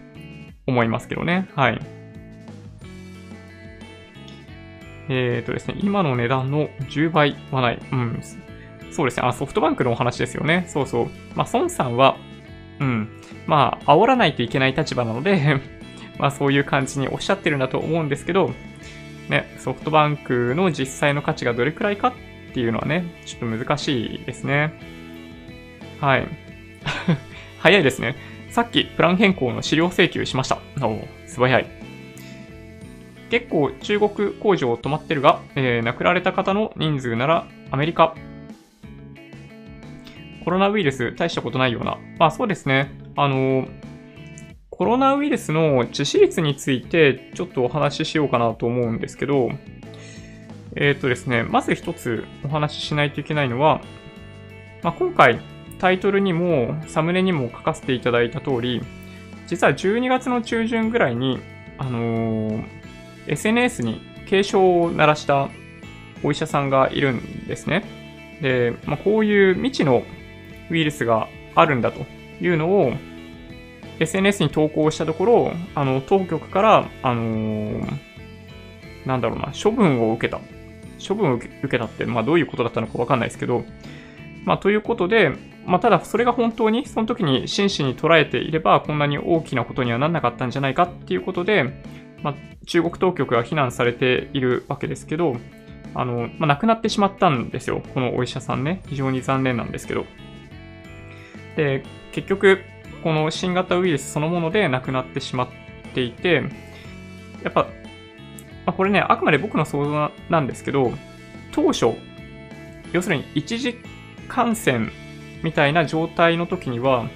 思いますけどね。はい。えっ、ー、とですね、今の値段の10倍はない。うん。そうですね。あ、ソフトバンクのお話ですよね。そうそう。まあ、孫さんは、うん。まあ、煽らないといけない立場なので まあ、そういう感じにおっしゃってるんだと思うんですけど、ね、ソフトバンクの実際の価値がどれくらいかっていうのはね、ちょっと難しいですね。はい。早いですね。さっきプラン変更の資料請求しました。お素早い。結構中国工場止まってるが、えー、亡くなられた方の人数ならアメリカ。コロナウイルス大したことないような。まあそうですね。あのー、コロナウイルスの致死率についてちょっとお話ししようかなと思うんですけど、えっ、ー、とですね、まず一つお話ししないといけないのは、まあ、今回タイトルにもサムネにも書かせていただいた通り、実は12月の中旬ぐらいに、あのー、SNS に警鐘を鳴らしたお医者さんがいるんですね。で、まあ、こういう未知のウイルスがあるんだというのを SNS に投稿したところ、あの、当局から、あのー、なんだろうな、処分を受けた。処分を受けたって、まあどういうことだったのかわかんないですけど、まあということで、まあただそれが本当にその時に真摯に捉えていれば、こんなに大きなことにはなんなかったんじゃないかっていうことで、まあ中国当局が非難されているわけですけど、あの、まあ亡くなってしまったんですよ。このお医者さんね。非常に残念なんですけど。で、結局、この新型ウイルスそのもので亡くなってしまっていて、やっぱ、まあ、これね、あくまで僕の想像なんですけど、当初、要するに一時感染みたいな状態の時には、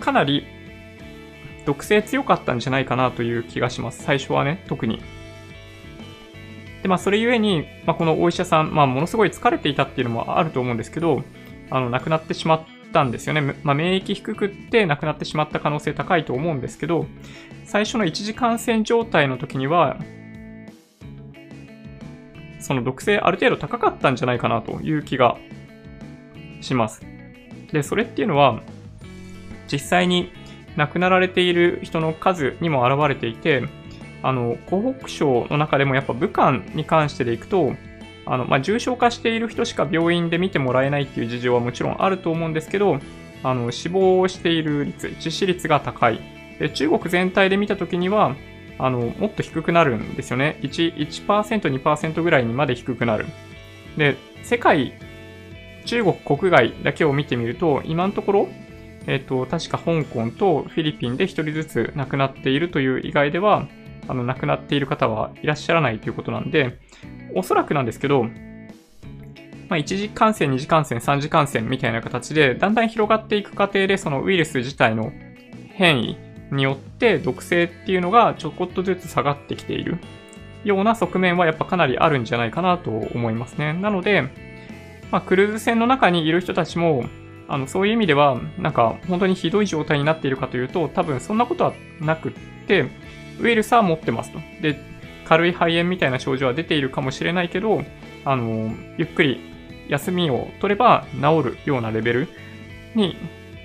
かなり毒性強かったんじゃないかなという気がします。最初はね、特に。で、まあ、それゆえに、まあ、このお医者さん、まあ、ものすごい疲れていたっていうのもあると思うんですけど、あの、亡くなってしまったんですよね。まあ、免疫低くって亡くなってしまった可能性高いと思うんですけど、最初の一次感染状態の時には、その毒性ある程度高かったんじゃないかなという気がします。で、それっていうのは、実際に亡くなられている人の数にも現れていて、あの、湖北省の中でもやっぱ武漢に関してでいくと、あの、まあ、重症化している人しか病院で見てもらえないっていう事情はもちろんあると思うんですけど、あの、死亡している率、致死率が高い。で、中国全体で見たときには、あの、もっと低くなるんですよね。1、1%、2%ぐらいにまで低くなる。で、世界、中国国外だけを見てみると、今のところ、えっ、と、確か香港とフィリピンで1人ずつ亡くなっているという以外では、あの、亡くなっている方はいらっしゃらないということなんで、おそらくなんですけど、まあ、1次感染、2次感染、3次感染みたいな形で、だんだん広がっていく過程で、そのウイルス自体の変異によって毒性っていうのがちょこっとずつ下がってきているような側面はやっぱかなりあるんじゃないかなと思いますね。なので、まあ、クルーズ船の中にいる人たちも、あの、そういう意味では、なんか、本当にひどい状態になっているかというと、多分そんなことはなくって、ウイルスは持ってますと。で、軽い肺炎みたいな症状は出ているかもしれないけど、あの、ゆっくり休みを取れば治るようなレベルに、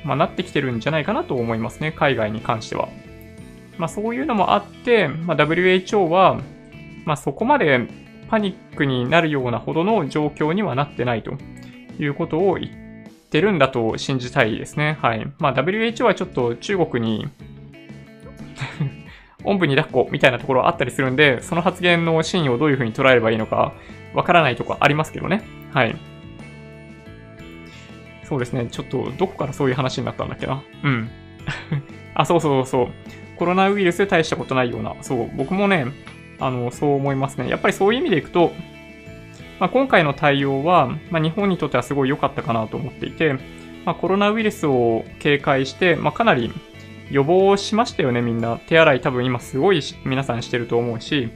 まあ、なってきてるんじゃないかなと思いますね、海外に関しては。まあ、そういうのもあって、まあ、WHO は、まあ、そこまでパニックになるようなほどの状況にはなってないということを言っててるんだと信じたいですね。はい。まあ、WHO はちょっと中国に おんぶに抱っこみたいなところあったりするんで、その発言の真意をどういうふうに捉えればいいのか、わからないとこありますけどね。はい。そうですね。ちょっと、どこからそういう話になったんだっけな。うん。あ、そうそうそう。コロナウイルス大したことないような。そう、僕もね、あの、そう思いますね。やっぱりそういう意味でいくと、まあ、今回の対応は、まあ、日本にとってはすごい良かったかなと思っていて、まあ、コロナウイルスを警戒して、まあ、かなり予防しましたよね、みんな。手洗い多分今すごい皆さんしてると思うし、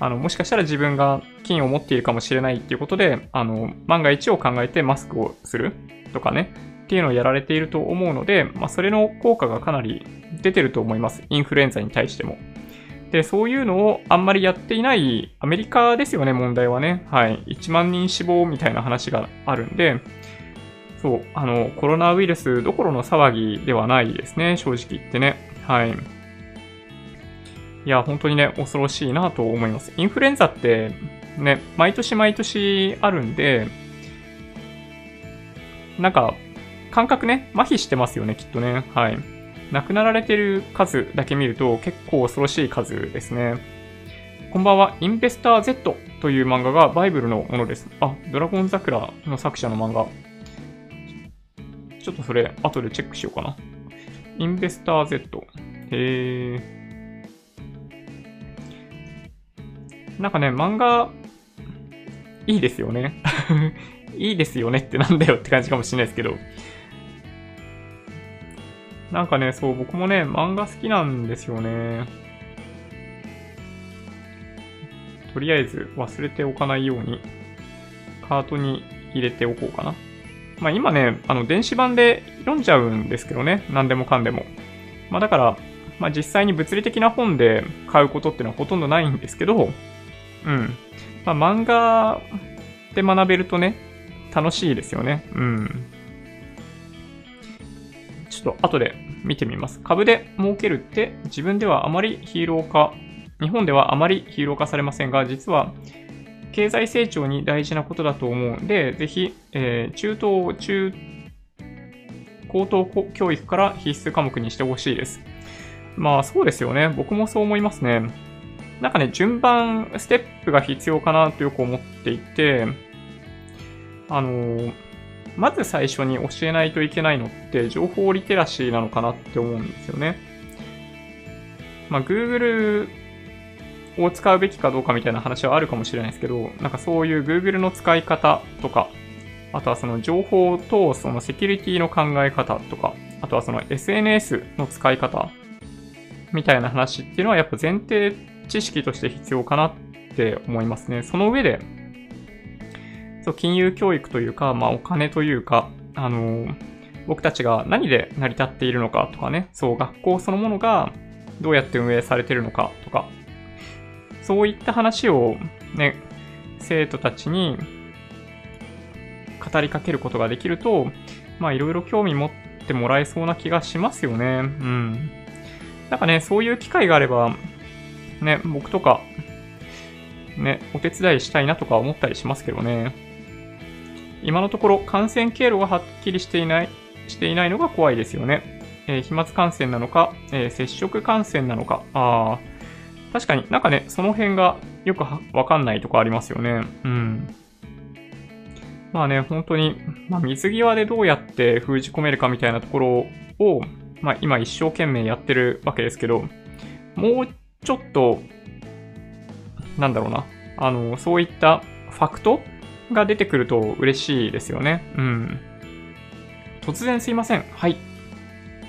あの、もしかしたら自分が菌を持っているかもしれないっていうことで、あの、万が一を考えてマスクをするとかね、っていうのをやられていると思うので、まあ、それの効果がかなり出てると思います。インフルエンザに対しても。で、そういうのをあんまりやっていないアメリカですよね、問題はね。はい。1万人死亡みたいな話があるんで、そう、あの、コロナウイルスどころの騒ぎではないですね、正直言ってね。はい。いや、本当にね、恐ろしいなと思います。インフルエンザって、ね、毎年毎年あるんで、なんか、感覚ね、麻痺してますよね、きっとね。はい。亡くなられてる数だけ見ると結構恐ろしい数ですね。こんばんは、インベスター Z という漫画がバイブルのものです。あ、ドラゴン桜の作者の漫画。ちょっとそれ、後でチェックしようかな。インベスター Z。へー。なんかね、漫画、いいですよね。いいですよねってなんだよって感じかもしれないですけど。なんかね、そう、僕もね、漫画好きなんですよね。とりあえず忘れておかないように、カートに入れておこうかな。まあ今ね、あの電子版で読んじゃうんですけどね、何でもかんでも。まあだから、まあ実際に物理的な本で買うことってのはほとんどないんですけど、うん。まあ漫画で学べるとね、楽しいですよね。うん。ちょっと後で見てみます。株で儲けるって自分ではあまりヒーロー化、日本ではあまりヒーロー化されませんが、実は経済成長に大事なことだと思うんで、ぜひ、えー、中等、中、高等教育から必須科目にしてほしいです。まあそうですよね。僕もそう思いますね。なんかね、順番、ステップが必要かなとよく思っていて、あのー、まず最初に教えないといけないのって情報リテラシーなのかなって思うんですよね。まあ Google を使うべきかどうかみたいな話はあるかもしれないですけど、なんかそういう Google の使い方とか、あとはその情報とそのセキュリティの考え方とか、あとはその SNS の使い方みたいな話っていうのはやっぱ前提知識として必要かなって思いますね。その上で、そう金融教育というか、まあお金というか、あの僕たちが何で成り立っているのかとかね、そう学校そのものがどうやって運営されているのかとか、そういった話をね、生徒たちに語りかけることができると、まあいろいろ興味持ってもらえそうな気がしますよね。うん。なんかね、そういう機会があれば、ね、僕とか、ね、お手伝いしたいなとか思ったりしますけどね。今のところ感染経路がはっきりしていない、していないのが怖いですよね。えー、飛沫感染なのか、えー、接触感染なのか。ああ、確かになんかね、その辺がよくわかんないとこありますよね。うん。まあね、本当に、まあ、水際でどうやって封じ込めるかみたいなところを、まあ今一生懸命やってるわけですけど、もうちょっと、なんだろうな、あの、そういったファクトが出てくると嬉しいですよね。うん。突然すいません。はい。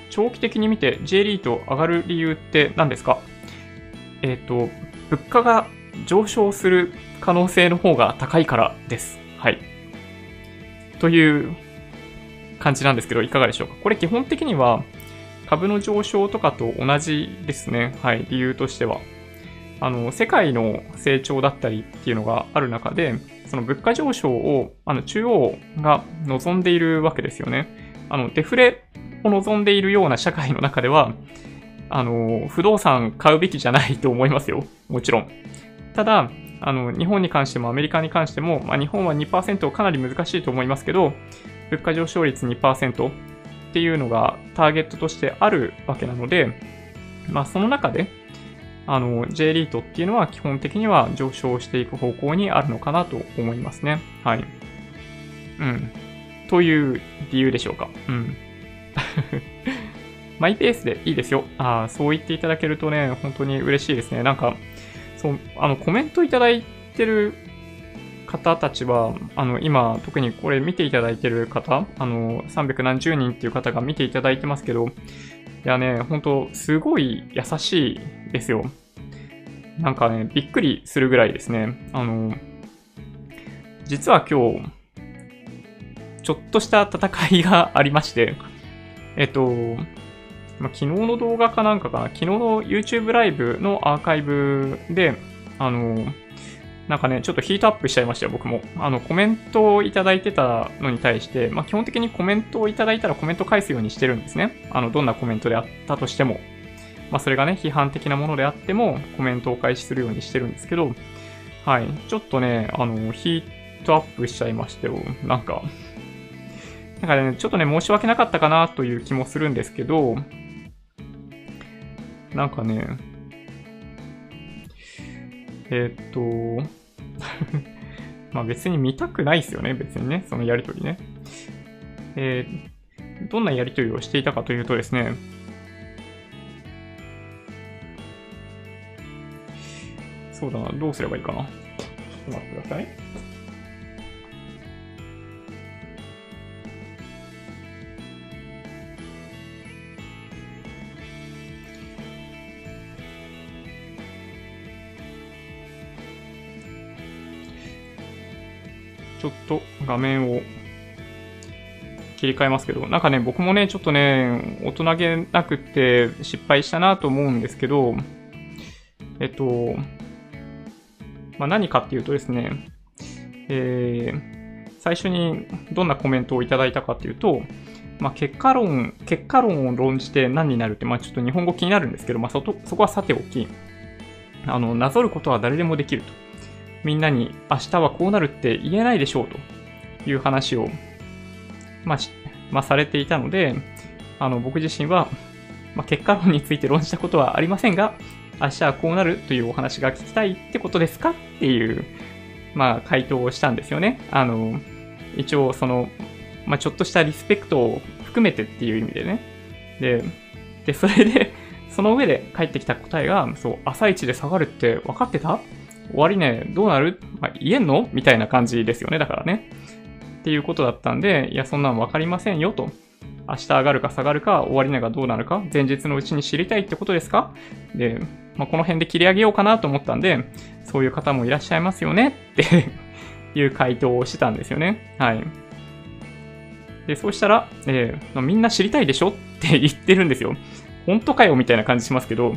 長期的に見て J リート上がる理由って何ですか？えっ、ー、と、物価が上昇する可能性の方が高いからです。はい。という感じなんですけど、いかがでしょうか？これ基本的には株の上昇とかと同じですね。はい。理由としては。あの、世界の成長だったりっていうのがある中で、その物価上昇を、あの、中央が望んでいるわけですよね。あの、デフレを望んでいるような社会の中では、あの、不動産買うべきじゃないと思いますよ。もちろん。ただ、あの、日本に関してもアメリカに関しても、まあ、日本は2%かなり難しいと思いますけど、物価上昇率2%っていうのがターゲットとしてあるわけなので、まあ、その中で、あの、J リートっていうのは基本的には上昇していく方向にあるのかなと思いますね。はい。うん。という理由でしょうか。うん。マイペースでいいですよ。ああ、そう言っていただけるとね、本当に嬉しいですね。なんか、そう、あの、コメントいただいてる方たちは、あの、今、特にこれ見ていただいてる方、あの、300何十人っていう方が見ていただいてますけど、いやね、ほんと、すごい優しいですよ。なんかね、びっくりするぐらいですね。あの、実は今日、ちょっとした戦いがありまして、えっと、ま、昨日の動画かなんかかな、昨日の YouTube ライブのアーカイブで、あの、なんかね、ちょっとヒートアップしちゃいましたよ、僕も。あの、コメントをいただいてたのに対して、まあ、基本的にコメントをいただいたらコメント返すようにしてるんですね。あの、どんなコメントであったとしても。まあ、それがね、批判的なものであっても、コメントをお返しするようにしてるんですけど、はい。ちょっとね、あの、ヒートアップしちゃいましたよ。なんか、なんかね、ちょっとね、申し訳なかったかなという気もするんですけど、なんかね、えー、っと、まあ別に見たくないですよね、別にね、そのやりとりね。えー、どんなやりとりをしていたかというとですね、そうだな、どうすればいいかな。ちょっと待ってください。ちょっと画面を切り替えますけど、なんかね、僕もね、ちょっとね、大人げなくて失敗したなと思うんですけど、えっと、まあ、何かっていうとですね、えー、最初にどんなコメントをいただいたかっていうと、まあ、結果論、結果論を論じて何になるって、まあ、ちょっと日本語気になるんですけど、まあ、そ、そこはさておき、あの、なぞることは誰でもできると。みんなに明日はこうなるって言えないでしょうという話を、まあ、まあ、されていたので、あの、僕自身は、まあ、結果論について論じたことはありませんが、明日はこうなるというお話が聞きたいってことですか？っていう、まあ、回答をしたんですよね。あの、一応、その、まあ、ちょっとしたリスペクトを含めてっていう意味でね。で、で、それで、その上で返ってきた答えが、そう、朝一で下がるって分かってた？終わりね、どうなる、まあ、言えんの？みたいな感じですよね、だからね。っていうことだったんで、いや、そんなんわかりませんよと。明日上がるか下がるか、終値がどうなるか、前日のうちに知りたいってことですか？で、まあ、この辺で切り上げようかなと思ったんで、そういう方もいらっしゃいますよね？って いう回答をしてたんですよね。はい。で、そうしたら、えー、みんな知りたいでしょ？って言ってるんですよ。本当かよ？みたいな感じしますけど、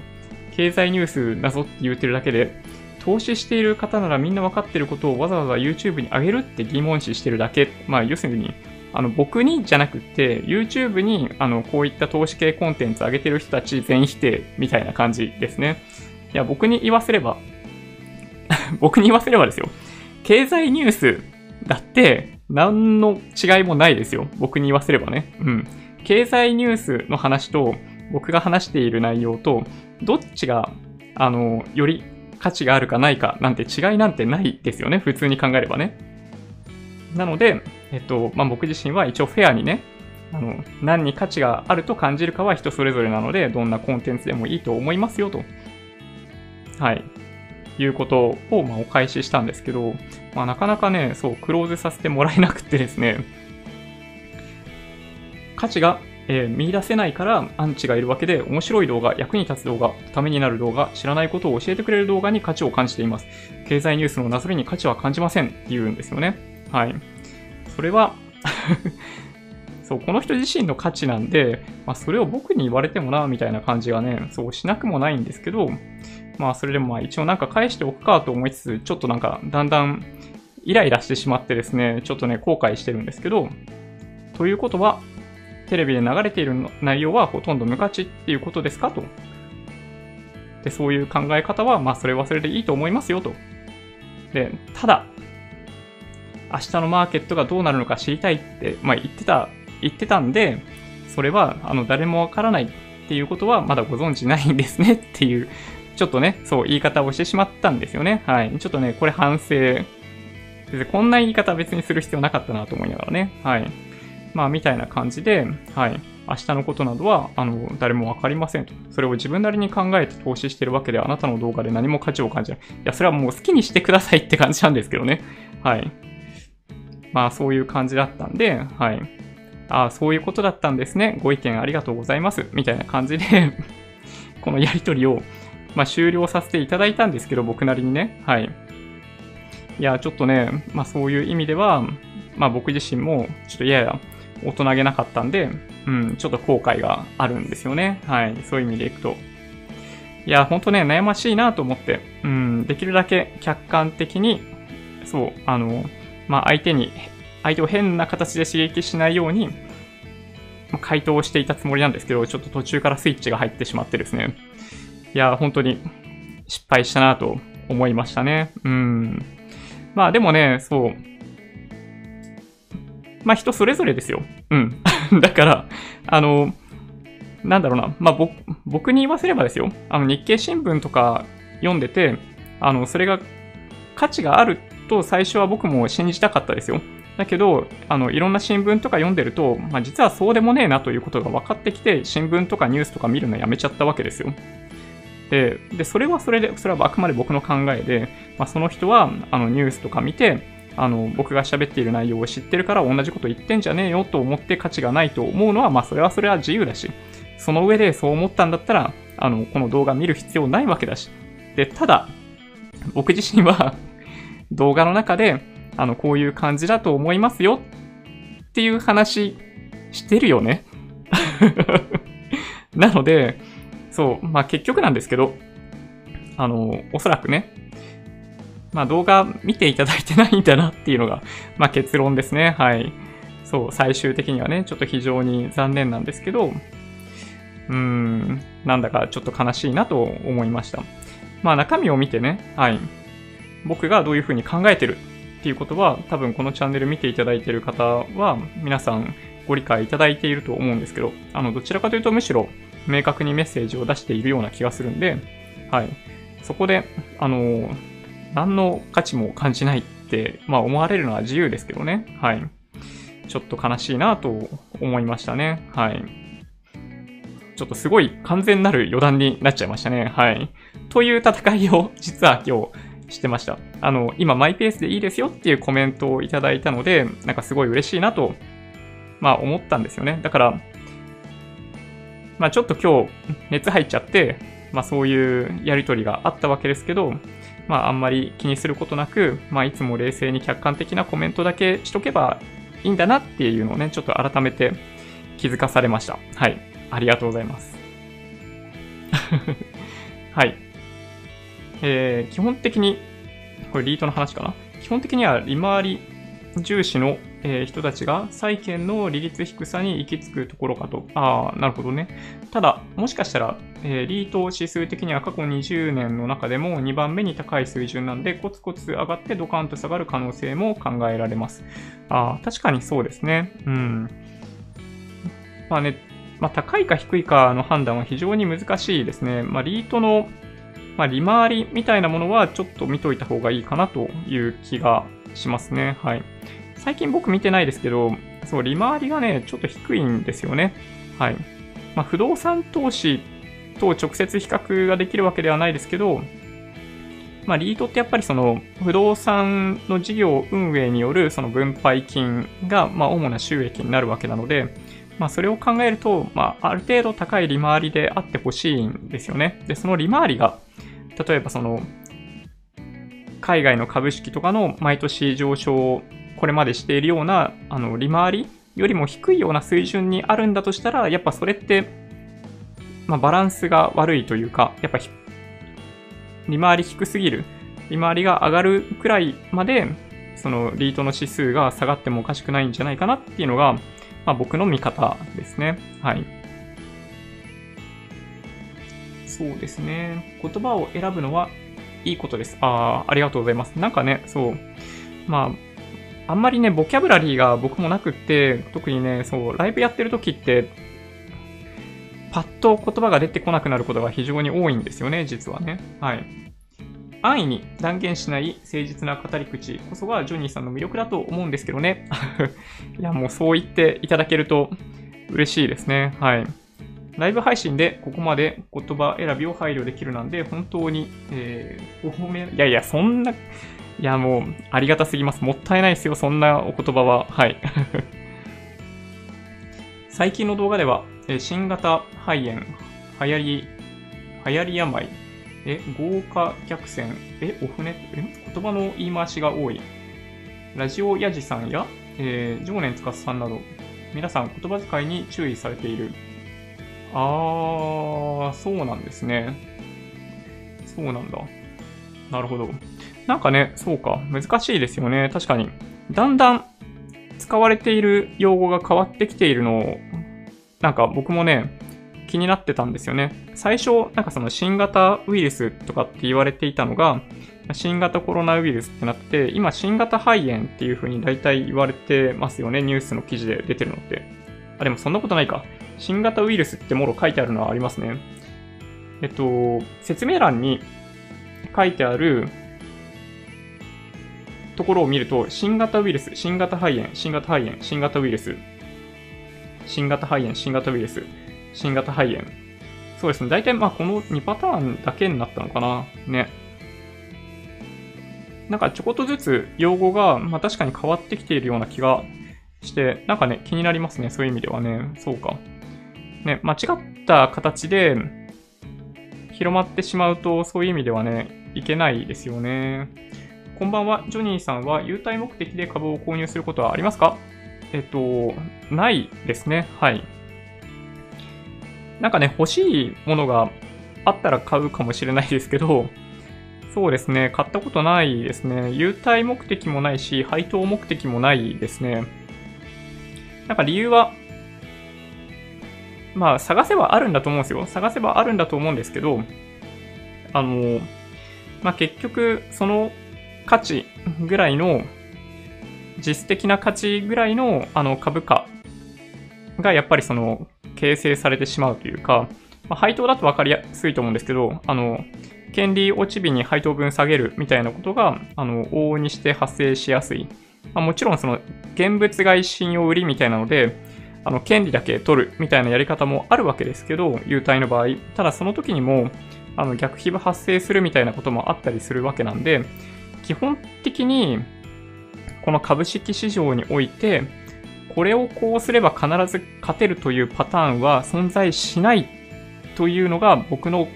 経済ニュース謎って言ってるだけで、投資している方ならみんな分かってることをわざわざ YouTube に上げるって疑問視してるだけ。まあ、要するに、あの、僕にじゃなくて、YouTube に、あの、こういった投資系コンテンツ上げてる人たち全否定みたいな感じですね。いや、僕に言わせれば 僕に言わせればですよ。経済ニュースだって、何の違いもないですよ。僕に言わせればね。うん。経済ニュースの話と、僕が話している内容と、どっちが、あの、より価値があるかないかなんて違いなんてないですよね。普通に考えればね。なので、えっと、まあ、僕自身は一応フェアにね、あの、何に価値があると感じるかは人それぞれなので、どんなコンテンツでもいいと思いますよと。はい。いうことを、まあ、お返ししたんですけど、まあ、なかなかね、そう、クローズさせてもらえなくてですね、価値がえー、見出せないからアンチがいるわけで、面白い動画、役に立つ動画、ためになる動画、知らないことを教えてくれる動画に価値を感じています。経済ニュースのなぞりに価値は感じませんって言うんですよね。はい。それは そう、この人自身の価値なんで、まあ、それを僕に言われてもな、みたいな感じがね、そうしなくもないんですけど、まあ、それでもまあ、一応なんか返しておくかと思いつつ、ちょっとなんか、だんだんイライラしてしまってですね、ちょっとね、後悔してるんですけど、ということは、テレビで流れている内容はほとんど無価値っていうことですかと。で、そういう考え方は、まあ、それはそれでいいと思いますよと。で、ただ、明日のマーケットがどうなるのか知りたいって、まあ、言ってた、言ってたんで、それは、あの、誰もわからないっていうことはまだご存知ないんですねっていう、ちょっとね、そう、言い方をしてしまったんですよね。はい。ちょっとね、これ反省。こんな言い方別にする必要なかったなと思いながらね。はい。まあ、みたいな感じで、はい。明日のことなどは、あの、誰もわかりませんと。それを自分なりに考えて投資してるわけで、あなたの動画で何も価値を感じない。いや、それはもう好きにしてくださいって感じなんですけどね。はい。まあ、そういう感じだったんで、はい。ああ、そういうことだったんですね。ご意見ありがとうございます。みたいな感じで このやりとりを、まあ、終了させていただいたんですけど、僕なりにね。はい。いや、ちょっとね、まあ、そういう意味では、まあ、僕自身も、ちょっとやや大人げなかったんで、うん、ちょっと後悔があるんですよね。はい。そういう意味でいくと。いや、ほんとね、悩ましいなと思って、うん、できるだけ客観的に、そう、あの、まあ、相手に、相手を変な形で刺激しないように、まあ、回答をしていたつもりなんですけど、ちょっと途中からスイッチが入ってしまってですね。いや、本当に失敗したなと思いましたね。うん。まあでもね、そう。まあ人それぞれですよ。うん。だから、あの、なんだろうな。まあ僕、僕に言わせればですよ。あの日経新聞とか読んでて、あの、それが価値があると最初は僕も信じたかったですよ。だけど、あの、いろんな新聞とか読んでると、まあ実はそうでもねえなということが分かってきて、新聞とかニュースとか見るのやめちゃったわけですよ。で、で、それはそれで、それはあくまで僕の考えで、まあその人は、あの、ニュースとか見て、あの、僕が喋っている内容を知ってるから同じこと言ってんじゃねえよと思って価値がないと思うのは、まあそれはそれは自由だし、その上でそう思ったんだったら、あの、この動画見る必要ないわけだし。で、ただ、僕自身は動画の中で、あの、こういう感じだと思いますよっていう話してるよね。なので、そう、まあ結局なんですけど、あの、おそらくね、まあ動画見ていただいてないんだなっていうのが、まあ結論ですね。はい。そう、最終的にはね、ちょっと非常に残念なんですけど、うーん、なんだかちょっと悲しいなと思いました。まあ中身を見てね、はい。僕がどういうふうに考えてるっていうことは、多分このチャンネル見ていただいてる方は、皆さんご理解いただいていると思うんですけど、あの、どちらかというとむしろ明確にメッセージを出しているような気がするんで、はい。そこで、あの、何の価値も感じないって、まあ思われるのは自由ですけどね。はい。ちょっと悲しいなと思いましたね。はい。ちょっとすごい完全なる余談になっちゃいましたね。はい。という戦いを 実は今日してました。あの、今マイペースでいいですよっていうコメントをいただいたので、なんかすごい嬉しいなと、まあ思ったんですよね。だから、まあちょっと今日熱入っちゃって、まあそういうやりとりがあったわけですけど、まああんまり気にすることなく、まあいつも冷静に客観的なコメントだけしとけばいいんだなっていうのをね、ちょっと改めて気づかされました。はい。ありがとうございます。はい。えー、基本的に、これリートの話かな？基本的には利回り重視の、え、人たちが債券の利率低さに行き着くところかと。ああ、なるほどね。ただ、もしかしたら、え、リート指数的には過去20年の中でも2番目に高い水準なんで、コツコツ上がってドカンと下がる可能性も考えられます。ああ、確かにそうですね。うん。まあね、まあ、高いか低いかの判断は非常に難しいですね。まあ、リートの、まあ、利回りみたいなものはちょっと見といた方がいいかなという気がしますね。はい。最近僕見てないですけど、そう、利回りがね、ちょっと低いんですよね。はい。まあ、不動産投資と直接比較ができるわけではないですけど、まあ、リートってやっぱりその不動産の事業運営によるその分配金がま主な収益になるわけなので、まあ、それを考えると、まあ、ある程度高い利回りであってほしいんですよね。で、その利回りが、例えばその、海外の株式とかの毎年上昇をこれまでしているような、あの、利回りよりも低いような水準にあるんだとしたら、やっぱそれって、まあ、バランスが悪いというか、やっぱ利回り低すぎる。利回りが上がるくらいまで、そのリートの指数が下がってもおかしくないんじゃないかなっていうのが、まあ、僕の見方ですね。はい。そうですね。言葉を選ぶのはいいことです。ああ、ありがとうございます。なんかね、そう。まあ、あんまりね、ボキャブラリーが僕もなくって、特にね、そう、ライブやってる時って、パッと言葉が出てこなくなることが非常に多いんですよね、実はね。はい。安易に断言しない誠実な語り口こそがジョニーさんの魅力だと思うんですけどね。いや、もうそう言っていただけると嬉しいですね。はい。ライブ配信でここまで言葉選びを配慮できるなんで、本当に、えー、お褒め、いやいや、そんな、いやもう、ありがたすぎます。もったいないですよ、そんなお言葉は。はい。最近の動画では、え新型肺炎、流行り、流行り病、え、豪華客船、え、お船、え、言葉の言い回しが多い。ラジオヤジさんや、えー、常年司さんなど、皆さん言葉遣いに注意されている。あー、そうなんですね。そうなんだ。なるほど。なんかね、そうか。難しいですよね。確かに。だんだん使われている用語が変わってきているのを、なんか僕もね、気になってたんですよね。最初、なんかその新型ウイルスとかって言われていたのが、新型コロナウイルスってなって、今新型肺炎っていう風に大体言われてますよね。ニュースの記事で出てるのって。あ、でもそんなことないか。新型ウイルスってもろ書いてあるのはありますね。えっと、説明欄に書いてあるところを見ると、新型ウイルス、新型肺炎、新型肺炎、新型ウイルス、新型肺炎、新型ウイルス、新型肺炎。そうですね。大体まあこの2パターンだけになったのかな。ね。なんかちょこっとずつ用語が、まあ確かに変わってきているような気がして、なんかね、気になりますね。そういう意味ではね。そうか。ね、間違った形で広まってしまうと、そういう意味ではね、いけないですよね。こんばんは。ジョニーさんは優待目的で株を購入することはありますか？えっと、ないですね。はい。なんかね、欲しいものがあったら買うかもしれないですけど、そうですね、買ったことないですね。優待目的もないし、配当目的もないですね。なんか理由は、まあ、探せばあるんだと思うんですよ。探せばあるんだと思うんですけど、あの、まあ結局、その価値ぐらいの、実質的な価値ぐらいのあの株価がやっぱりその形成されてしまうというか、まあ、配当だと分かりやすいと思うんですけど、あの、権利落ち日に配当分下げるみたいなことが、あの、往々にして発生しやすい。まあ、もちろんその、現物買い信用売りみたいなので、あの、権利だけ取るみたいなやり方もあるわけですけど、優待の場合。ただその時にも、あの、逆皮膚発生するみたいなこともあったりするわけなんで、基本的に、この株式市場において、これをこうすれば必ず勝てるというパターンは存在しないというのが僕の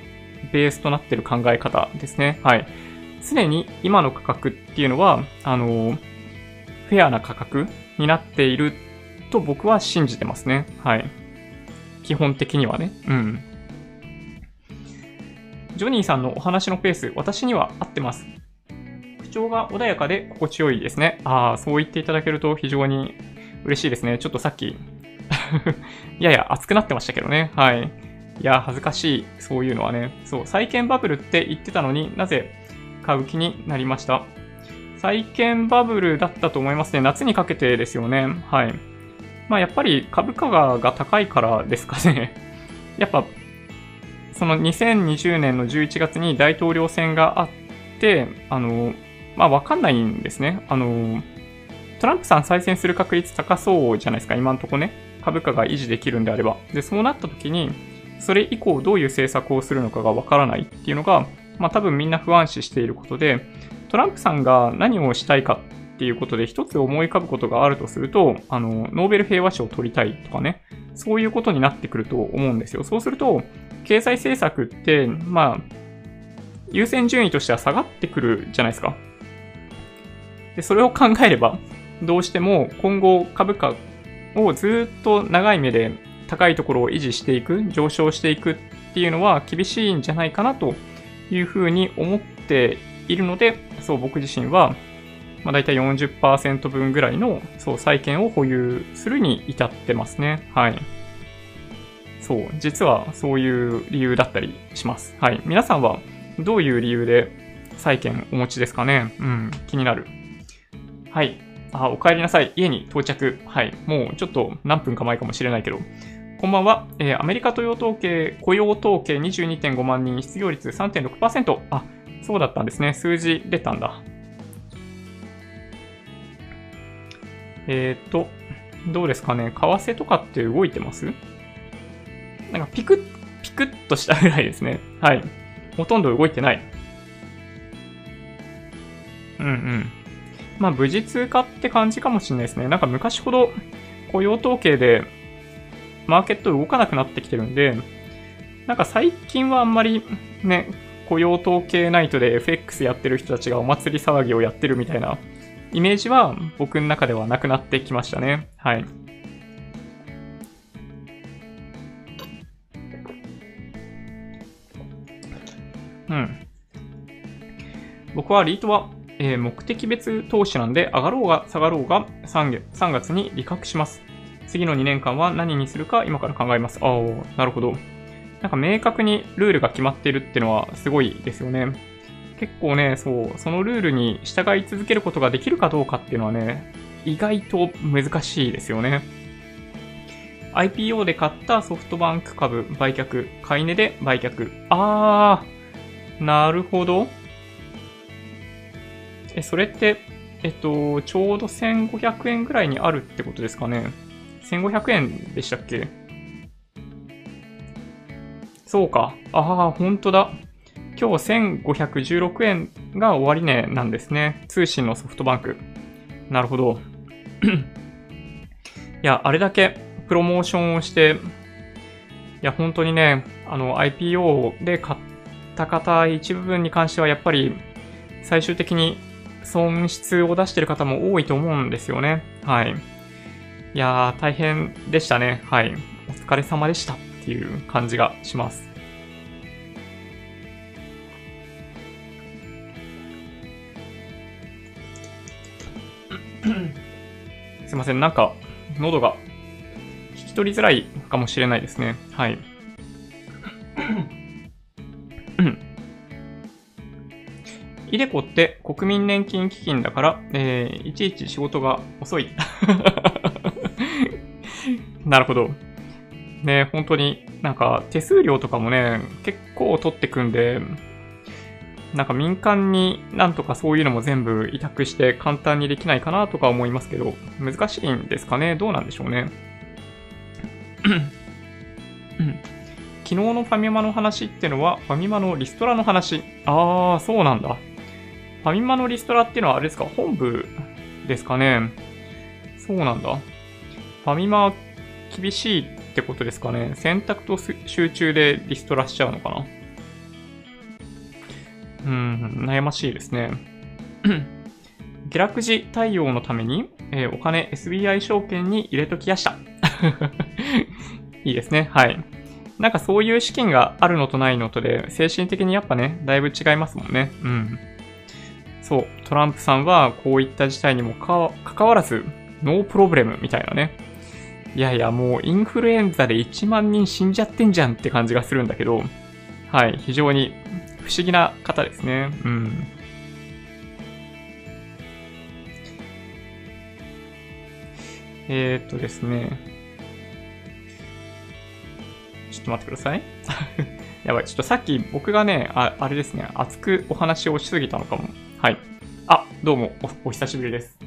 ベースとなっている考え方ですね。はい。常に今の価格っていうのは、あの、フェアな価格になっていると僕は信じてますね。はい。基本的にはね。うん。ジョニーさんのお話のペース、私には合ってます。口調が穏やかで心地よいですね。ああ、そう言っていただけると非常に嬉しいですね。ちょっとさっき やや、熱くなってましたけどね。はい。いや、恥ずかしい。そういうのはね。そう、債券バブルって言ってたのになぜ買う気になりました？債券バブルだったと思いますね。夏にかけてですよね。はい。まあやっぱり株価が高いからですかね。やっぱ、その2020年の11月に大統領選があって、あの、まあわかんないんですね。あの、トランプさん再選する確率高そうじゃないですか、今んとこね。株価が維持できるんであれば。で、そうなった時に、それ以降どういう政策をするのかがわからないっていうのが、まあ多分みんな不安視していることで、トランプさんが何をしたいかっていうことで一つ思い浮かぶことがあるとすると、あの、ノーベル平和賞を取りたいとかね、そういうことになってくると思うんですよ。そうすると、経済政策って、まあ、優先順位としては下がってくるじゃないですか。で、それを考えれば、どうしても今後株価をずっと長い目で高いところを維持していく、上昇していくっていうのは厳しいんじゃないかなというふうに思っているので、そう僕自身は、まあ、大体40%分ぐらいのそう債券を保有するに至ってますね。はい。そう、実はそういう理由だったりします。はい。皆さんはどういう理由で債券お持ちですかね？うん、気になる。はい。あ、お帰りなさい。家に到着。はい。もうちょっと何分か前かもしれないけど。こんばんは。えーアメリカ雇用統計、雇用統計22.5万人、失業率3.6%。あ、そうだったんですね。数字出たんだ。えーっと、どうですかね。為替とかって動いてます？なんかピクッ、ピクッとしたぐらいですね。はい。ほとんど動いてない。うんうん。まあ、無事通過って感じかもしれないですね。なんか昔ほど雇用統計でマーケット動かなくなってきてるんで、なんか最近はあんまりね、雇用統計ナイトで FX やってる人たちがお祭り騒ぎをやってるみたいなイメージは僕の中ではなくなってきましたね。はい。うん。僕はリートは、えー目的別投資なんで上がろうが下がろうが 3, 月3月に利確します。次の2年間は何にするか今から考えます。ああ、なるほど。なんか明確にルールが決まっているっていうのはすごいですよね。結構ね、そう、そのルールに従い続けることができるかどうかっていうのはね、意外と難しいですよね。IPO で買ったソフトバンク株売却、買い値で売却。あー、なるほど。え、それって、えっと、ちょうど1500円ぐらいにあるってことですかね。1500円でしたっけ？そうか。ああ、ほんとだ。今日1516円が終値なんですね。通信のソフトバンク。なるほど。いや、あれだけプロモーションをして、いや、本当にね、あの、IPO で買った方一部分に関してはやっぱり最終的に損失を出してる方も多いと思うんですよね。はい。いやー、大変でしたね。はい。お疲れ様でしたっていう感じがします。すいません、なんか、喉が聞き取りづらいかもしれないですね。はい。イデコって国民年金基金だから、えーいちいち仕事が遅い。なるほど。ね、本当になんか手数料とかもね、結構取ってくんで、なんか民間になんとかそういうのも全部委託して簡単にできないかなとか思いますけど、難しいんですかね？どうなんでしょうね？昨日のファミマの話ってのは、ファミマのリストラの話。あー、そうなんだ。ファミマのリストラっていうのはあれですか？本部ですかね？そうなんだ。ファミマ厳しいってことですかね？選択と集中でリストラしちゃうのかな？うん、悩ましいですね。下落時対応のために、えーお金 SBI 証券に入れときやした。いいですね。はい。なんかそういう資金があるのとないのとで、精神的にやっぱね、だいぶ違いますもんね。うん。そう、トランプさんはこういった事態にもかわ関わらず、ノープロブレムみたいなね。いやいや、もうインフルエンザで1万人死んじゃってんじゃんって感じがするんだけど、はい、非常に不思議な方ですね。うん。えー、っとですね。ちょっと待ってください。やばい、ちょっとさっき僕がね、ああれですね、熱くお話をしすぎたのかも。はい。あ、どうも、おお久しぶりです。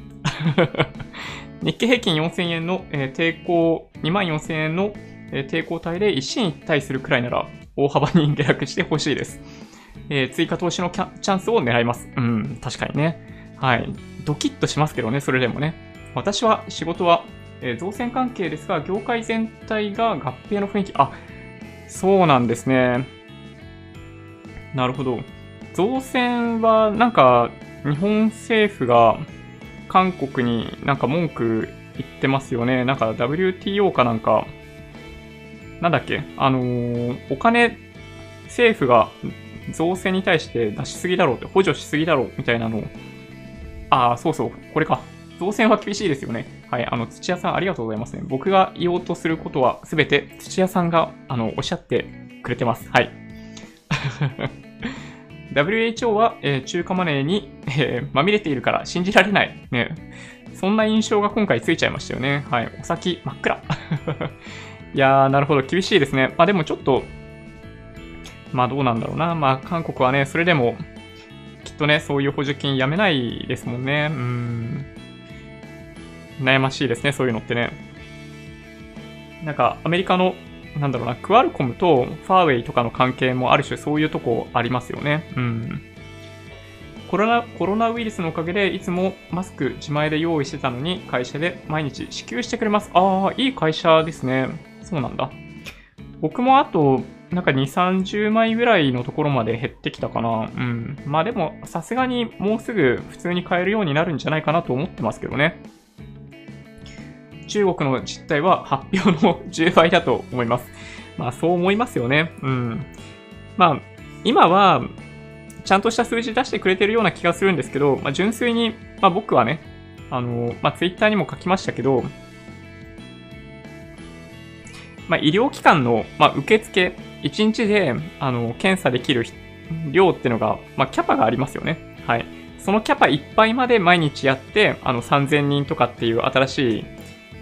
日経平均4000円の、えー抵抗、2万4000円の、えー抵抗体で一進一退するくらいなら、大幅に下落してほしいです。えー追加投資のチャンスを狙います。うん、確かにね。はい。ドキッとしますけどね、それでもね。私は仕事は、えー造船関係ですが、業界全体が合併の雰囲気、あ、そうなんですね。なるほど。造船は、なんか、日本政府が韓国になんか文句言ってますよね。なんか WTO かなんか、なんだっけ？あのーお金、政府が造船に対して出しすぎだろうって、補助しすぎだろうみたいなのを、ああ、そうそう、これか。造船は厳しいですよね。はい、あの、土屋さんありがとうございますね。僕が言おうとすることはすべて土屋さんが、あの、おっしゃってくれてます。はい。WHO は、えー中華マネーに、えーまみれているから信じられない。ね。そんな印象が今回ついちゃいましたよね。はい。お先真っ暗。いやー、なるほど。厳しいですね。まあでもちょっと、まあどうなんだろうな。まあ韓国はね、それでも、きっとね、そういう補助金やめないですもんね。うん。悩ましいですね、そういうのってね。なんか、アメリカの、なんだろうな、クアルコムとファーウェイとかの関係もある種そういうとこありますよね。うん。コロナ、コロナウイルスのおかげで、いつもマスク自前で用意してたのに、会社で毎日支給してくれます。ああ、いい会社ですね。そうなんだ。僕もあと、なんか2、30枚ぐらいのところまで減ってきたかな。うん。まあでも、さすがにもうすぐ普通に買えるようになるんじゃないかなと思ってますけどね。中国の実態は発表の10倍だと思います。まあそう思いますよね。うん。まあ、今は、ちゃんとした数字出してくれてるような気がするんですけど、まあ、純粋に、まあ、僕はね、あの、まあ、ツイッターにも書きましたけど、まあ、医療機関の、まあ、受付、1日で、あの、検査できる量っていうのが、まあ、キャパがありますよね。はい。そのキャパいっぱいまで毎日やって、あの、3000人とかっていう新しい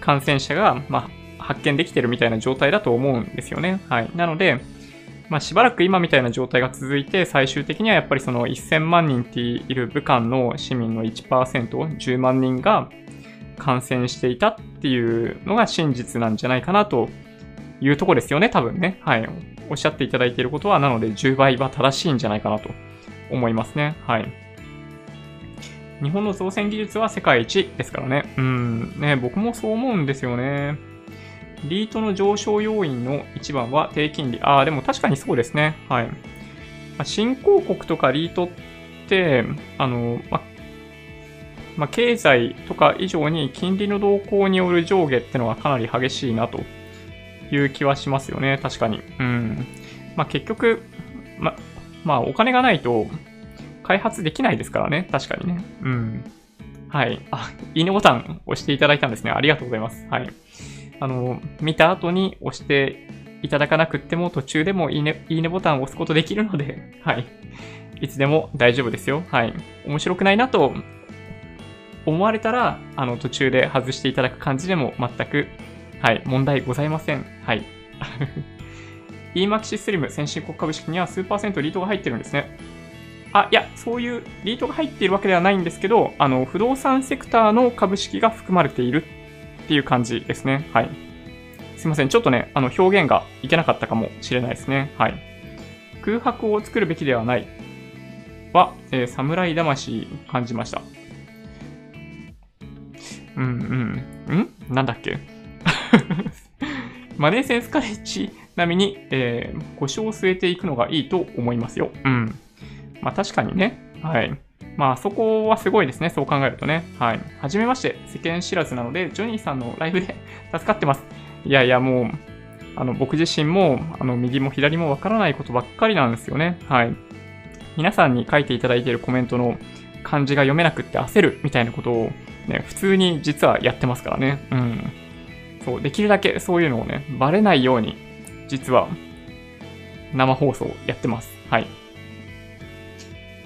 感染者が、まあ、発見できてるみたいな状態だと思うんですよね。はい。なので、まあ、しばらく今みたいな状態が続いて、最終的にはやっぱりその1000万人っている武漢の市民の1%、10万人が感染していたっていうのが真実なんじゃないかなというとこですよね、多分ね。はい。おっしゃっていただいていることは、なので10倍は正しいんじゃないかなと思いますね。はい。日本の造船技術は世界一ですからね。うん。ね、僕もそう思うんですよね。リートの上昇要因の一番は低金利。ああ、でも確かにそうですね。はい。新興国とかリートって、あの、ま、ま経済とか以上に金利の動向による上下ってのはかなり激しいなという気はしますよね。確かに。うん。まあ、結局、ま、まあ、お金がないと開発できないですからね。確かにね。うん。はい。あ、いいねボタン押していただいたんですね。ありがとうございます。はい。あの、見た後に押していただかなくっても途中でもいいね、いいねボタンを押すことできるので、はい。いつでも大丈夫ですよ。はい。面白くないなと思われたら、あの、途中で外していただく感じでも全く、はい、問題ございません。はい。EMAXI Slim 先進国株式には数パーセントリートが入ってるんですね。あ、いや、そういうリートが入っているわけではないんですけど、あの、不動産セクターの株式が含まれているっていう感じですね。はい。すいません。ちょっとね、あの、表現がいけなかったかもしれないですね。はい。空白を作るべきではないは、えー、侍魂感じました。うんうん。ん？なんだっけ？マネーセンスカレッジ並みに、えー、腰を据えていくのがいいと思いますよ。うん。まあ確かにね。はい。まあ、そこはすごいですね。そう考えるとね。はい。はじめまして、世間知らずなので、ジョニーさんのライブで 助かってます。いやいや、もう、あの、僕自身も、あの、右も左もわからないことばっかりなんですよね。はい。皆さんに書いていただいているコメントの漢字が読めなくって焦るみたいなことを、ね、普通に実はやってますからね。うん。そう、できるだけそういうのをね、バレないように、実は、生放送やってます。はい。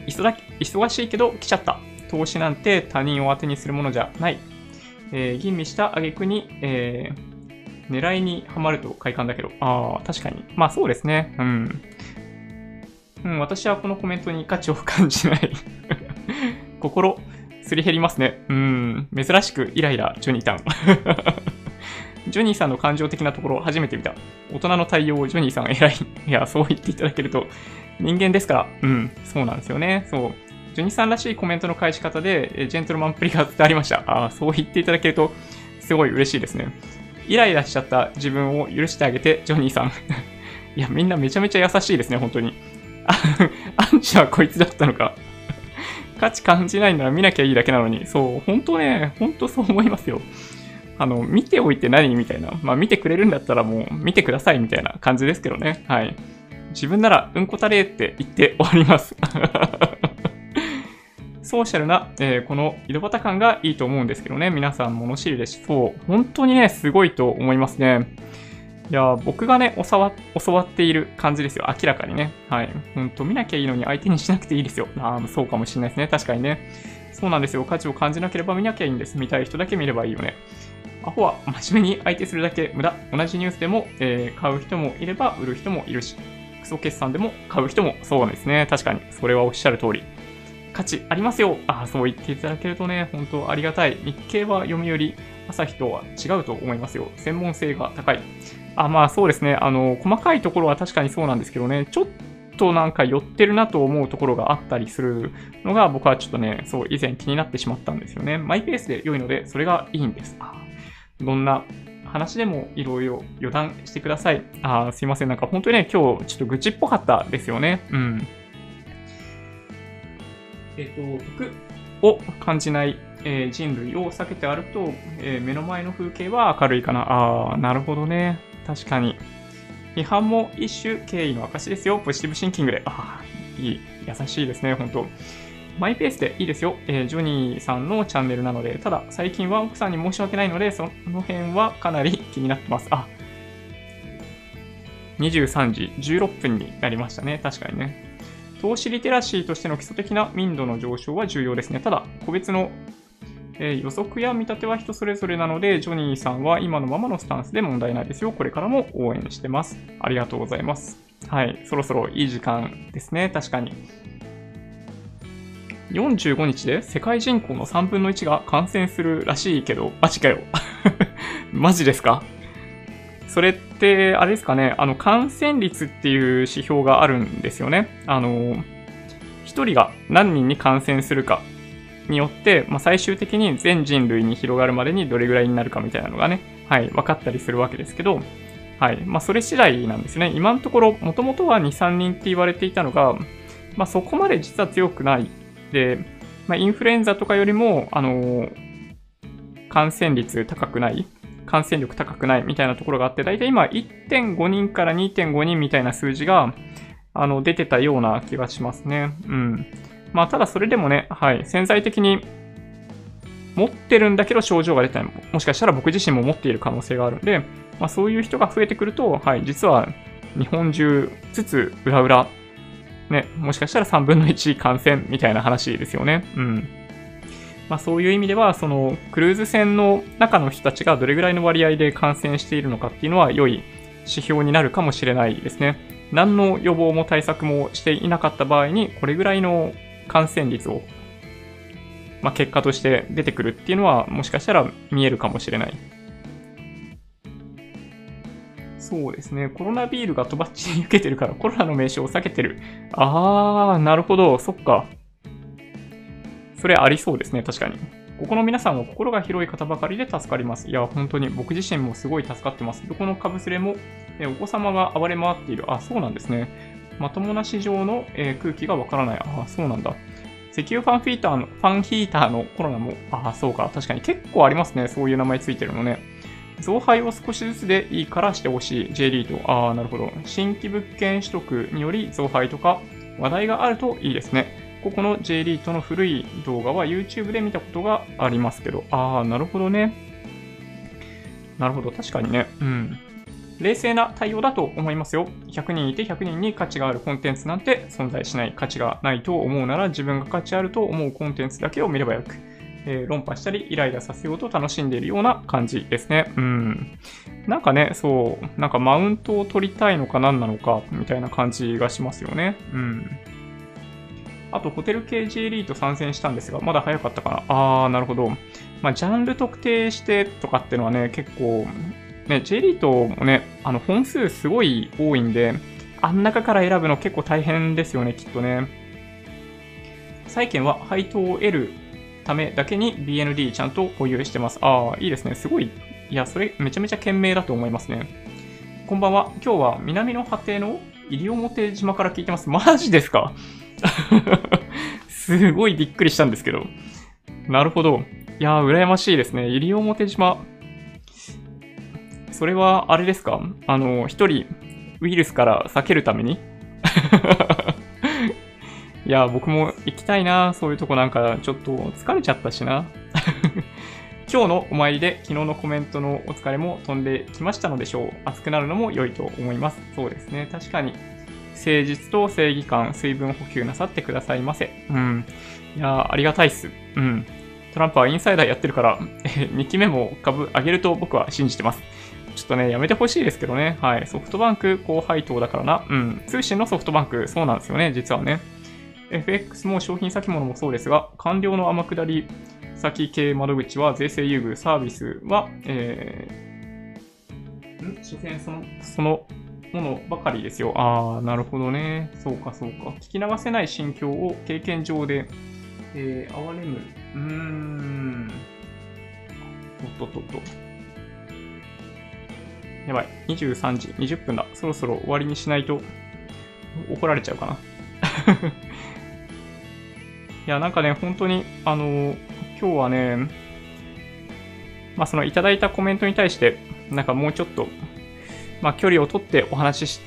忙しいけど来ちゃった。投資なんて他人を当てにするものじゃない。えー、吟味した挙句に、えー、狙いにはまると快感だけど。ああ、確かに。まあそうですね。うん。うん、私はこのコメントに価値を感じない 心、すり減りますね。うん、珍しくイライラ、ジョニータン。ジョニーさんの感情的なところ初めて見た。大人の対応をジョニーさん偉い。いや、そう言っていただけると人間ですから、うん、そうなんですよね。そう。ジョニーさんらしいコメントの返し方で、ジェントルマンプリがってありました。ああ、そう言っていただけると、すごい嬉しいですね。イライラしちゃった自分を許してあげて、ジョニーさん。いや、みんなめちゃめちゃ優しいですね、本当に。アンチはこいつだったのか。価値感じないなら見なきゃいいだけなのに、そう、本当ね、本当そう思いますよ。あの、見ておいて何みたいな。まあ、見てくれるんだったらもう、見てくださいみたいな感じですけどね。はい。自分ならうんこたれって言って終わります。ソーシャルな、えー、この井戸端感がいいと思うんですけどね。皆さん物知りです。そう。本当にね、すごいと思いますね。いや、僕がね、教わ、教わっている感じですよ。明らかにね。はい。ほんと、見なきゃいいのに相手にしなくていいですよ。ああ、そうかもしれないですね。確かにね。そうなんですよ。価値を感じなければ見なきゃいいんです。見たい人だけ見ればいいよね。アホは真面目に相手するだけ無駄。同じニュースでも、えー買う人もいれば売る人もいるし、クソ決算でも買う人もそうですね。確かに。それはおっしゃる通り。価値ありますよ。ああ、そう言っていただけるとね、本当ありがたい。日経は読売、朝日とは違うと思いますよ。専門性が高い。あ、まあそうですね。あの、細かいところは確かにそうなんですけどね、ちょっとなんか寄ってるなと思うところがあったりするのが僕はちょっとね、そう以前気になってしまったんですよね。マイペースで良いので、それがいいんです。あどんな話でもいろいろ予断してください。あすいません。なんか本当にね、今日ちょっと愚痴っぽかったですよね。うん。えっ、と、毒を感じない、えー人類を避けて歩くと、えー目の前の風景は明るいかな。ああ、なるほどね。確かに。批判も一種敬意の証ですよ。ポジティブシンキングで。ああ、いい。優しいですね、本当マイペースでいいですよ。えージョニーさんのチャンネルなので、ただ最近は奥さんに申し訳ないので、その辺はかなり気になってます。あ、23時16分になりましたね。確かにね。投資リテラシーとしての基礎的な民度の上昇は重要ですね。ただ、個別の、えー予測や見立ては人それぞれなので、ジョニーさんは今のままのスタンスで問題ないですよ。これからも応援してます。ありがとうございます。はい。そろそろいい時間ですね。確かに。45日で世界人口の3分の1が感染するらしいけど、マジかよ。マジですか？それって、あれですかね、あの、感染率っていう指標があるんですよね。あの、一人が何人に感染するかによって、まあ、最終的に全人類に広がるまでにどれぐらいになるかみたいなのがね、はい、分かったりするわけですけど、はい、まあ、それ次第なんですね。今のところ、もともとは2、3人って言われていたのが、まあ、そこまで実は強くない。で、まあ、インフルエンザとかよりも、あの感染率高くない、感染力高くないみたいなところがあって、だいたい今1.5人から2.5人みたいな数字が、あの、出てたような気がしますね。うん。まあ、ただそれでもね、はい、潜在的に持ってるんだけど症状が出てない。もしかしたら僕自身も持っている可能性があるんで、まあ、そういう人が増えてくると、はい、実は日本中つつ裏裏、ね、もしかしたら3分の1感染みたいな話ですよね。うん。まあそういう意味では、そのクルーズ船の中の人たちがどれぐらいの割合で感染しているのかっていうのは良い指標になるかもしれないですね。何の予防も対策もしていなかった場合に、これぐらいの感染率を、まあ、結果として出てくるっていうのは、もしかしたら見えるかもしれない。そうですね。コロナビールがとばっちり受けてるからコロナの名称を避けてる。あー、なるほど。そっか。それありそうですね。確かに。ここの皆さんは心が広い方ばかりで助かります。いや、本当に僕自身もすごい助かってます。どこの株スレも、えお子様が暴れ回っている。あ、そうなんですね。まともな市場の、え空気がわからない。あ、そうなんだ。石油ファンフィーターの、ファンヒーターのコロナも、あ、そうか。確かに結構ありますね。そういう名前ついてるのね。増配を少しずつでいいからしてほしい J リート。ああ、なるほど。新規物件取得により増配とか話題があるといいですね。ここの J リートの古い動画は YouTube で見たことがありますけど。ああ、なるほどね。なるほど。確かにね。うん。冷静な対応だと思いますよ。100人いて100人に価値があるコンテンツなんて存在しない。価値がないと思うなら自分が価値あると思うコンテンツだけを見ればよく。えー論破したりイライラさせようと楽しんでいるような感じですね。うん。なんかね、そう、なんかマウントを取りたいのか何なのかみたいな感じがしますよね。うん。あと、ホテル系 J リート参戦したんですが、まだ早かったかな。あー、なるほど。まあ、ジャンル特定してとかってのはね、結構、ね、J リートもね、あの、本数すごい多いんで、あん中から選ぶの結構大変ですよね、きっとね。債券は配当を得るためだけに BND ちゃんと保有してます。ああ、いいですね。すごい。いや、それめちゃめちゃ賢明だと思いますね。こんばんは。今日は南の果ての西表島から聞いてます。マジですか？すごいびっくりしたんですけど。なるほど。いやー、羨ましいですね。西表島。それは、あれですか？あの、一人、ウイルスから避けるために？いや、僕も行きたいな。そういうとこなんか、ちょっと疲れちゃったしな。今日のお参りで昨日のコメントのお疲れも飛んできましたのでしょう。熱くなるのも良いと思います。そうですね。確かに。誠実と正義感、水分補給なさってくださいませ。うん。いや、ありがたいっす。うん。トランプはインサイダーやってるから、2期目も株上げると僕は信じてます。ちょっとね、やめてほしいですけどね。はい。ソフトバンク高配当だからな。うん。通信のソフトバンク、そうなんですよね、実はね。FX も商品先物もそうですが、官僚の天下り先系窓口は税制優遇、サービスは、えー、ん？所詮その、そのものばかりですよ。ああ、なるほどね。そうか、そうか。聞き流せない心境を経験上で、えー、哀れむ。うーん。おっとっとっと。やばい。23時20分だ。そろそろ終わりにしないと怒られちゃうかな。いや、なんかね、本当に、あの、今日はね、まあ、そのいただいたコメントに対して、なんかもうちょっとまあ、距離を取ってお話し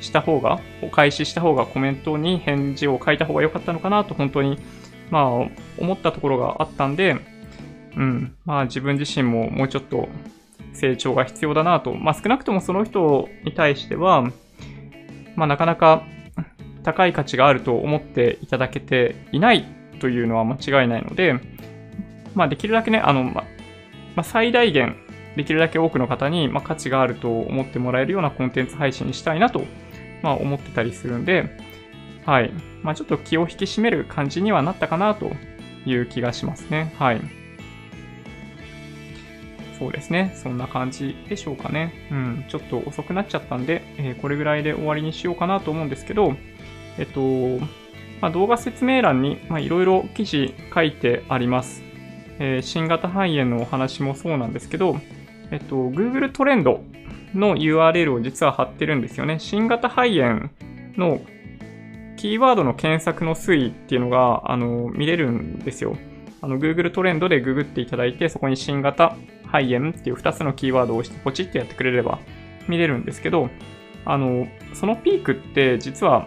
した方が、お返しした方がコメントに返事を書いた方が良かったのかなと本当に、まあ、思ったところがあったんで、うん、まあ自分自身ももうちょっと成長が必要だなと、まあ少なくともその人に対しては、まあなかなか高い価値があると思っていただけていないというのは間違いないので、まあできるだけね、あの、まあ、最大限できるだけ多くの方に、ま価値があると思ってもらえるようなコンテンツ配信にしたいなと、まあ、思ってたりするんで、はい。まあ、ちょっと気を引き締める感じにはなったかなという気がしますね。はい。そうですね。そんな感じでしょうかね。うん。ちょっと遅くなっちゃったんで、えー、これぐらいで終わりにしようかなと思うんですけど、えっと、まあ、動画説明欄にいろいろ記事書いてあります。えー、新型肺炎のお話もそうなんですけど、えっと、Google トレンドの URL を実は貼ってるんですよね。新型肺炎のキーワードの検索の推移っていうのが、あの、見れるんですよ。あの、Google トレンドでググっていただいて、そこに新型肺炎っていう2つのキーワードを押してポチってやってくれれば見れるんですけど、あの、そのピークって実は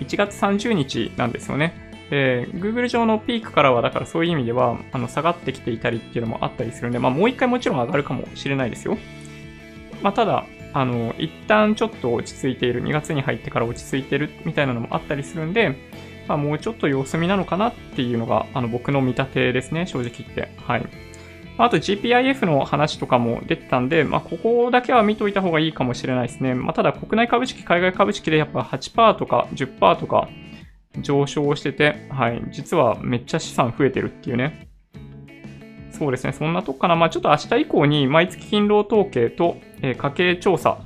1月30日なんですよね。で、Google 上のピークからは、だからそういう意味では、あの、下がってきていたりっていうのもあったりするんで、まあ、もう一回もちろん上がるかもしれないですよ。まあ、ただ、あの、一旦ちょっと落ち着いている、2月に入ってから落ち着いてるみたいなのもあったりするんで、まあ、もうちょっと様子見なのかなっていうのが、あの、僕の見立てですね、正直言って。はい。あと GPIF の話とかも出てたんで、まあ、ここだけは見といた方がいいかもしれないですね。まあ、ただ国内株式、海外株式でやっぱ8%とか10%とか、上昇してて、はい。実はめっちゃ資産増えてるっていうね。そうですね。そんなとこかな。まあちょっと明日以降に毎月勤労統計と、えー、家計調査、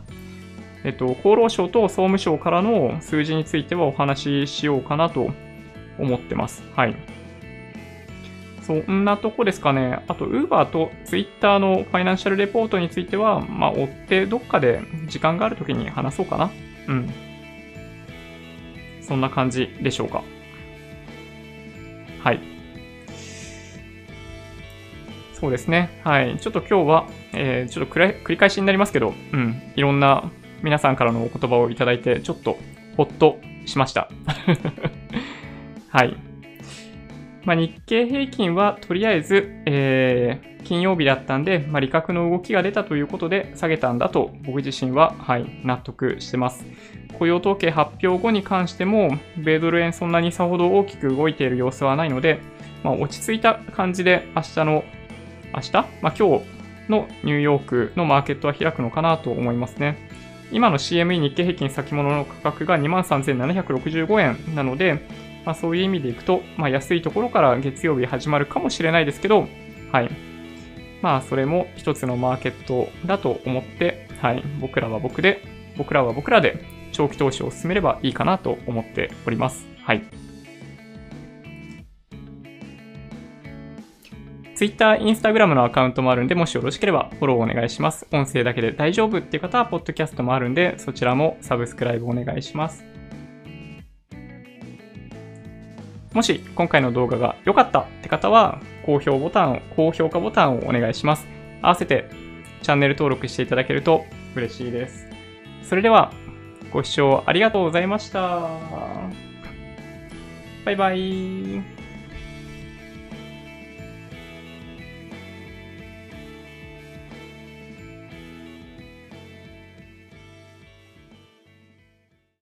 えっと、厚労省と総務省からの数字についてはお話ししようかなと思ってます。はい。そんなとこですかね。あと、Uber と Twitter のファイナンシャルレポートについては、まあ、追ってどっかで時間があるときに話そうかな。うん。そんな感じでしょうか。はい。そうですね。はい。ちょっと今日は、えー、ちょっと繰り返しになりますけど、うん。いろんな皆さんからのお言葉をいただいて、ちょっとほっとしました。はい。まあ、日経平均はとりあえず、えー、金曜日だったんで、まあ、利確の動きが出たということで下げたんだと僕自身は、はい、納得してます。雇用統計発表後に関しても、米ドル円そんなにさほど大きく動いている様子はないので、まあ、落ち着いた感じで明日の、明日？まあ、今日のニューヨークのマーケットは開くのかなと思いますね。今の CME 日経平均先物の価格が23,765円なので、まあ、そういう意味でいくと、まあ、安いところから月曜日始まるかもしれないですけど、はい。まあ、それも一つのマーケットだと思って、はい。僕らは僕で、僕らは僕らで長期投資を進めればいいかなと思っております。はい。Twitter、Instagram のアカウントもあるんで、もしよろしければフォローお願いします。音声だけで大丈夫っていう方は、ポッドキャストもあるんで、そちらもサブスクライブお願いします。もし今回の動画が良かったって方は、高評ボタンを、高評価ボタンをお願いします。合わせてチャンネル登録していただけると嬉しいです。それでは、ご視聴ありがとうございました。バイバイ。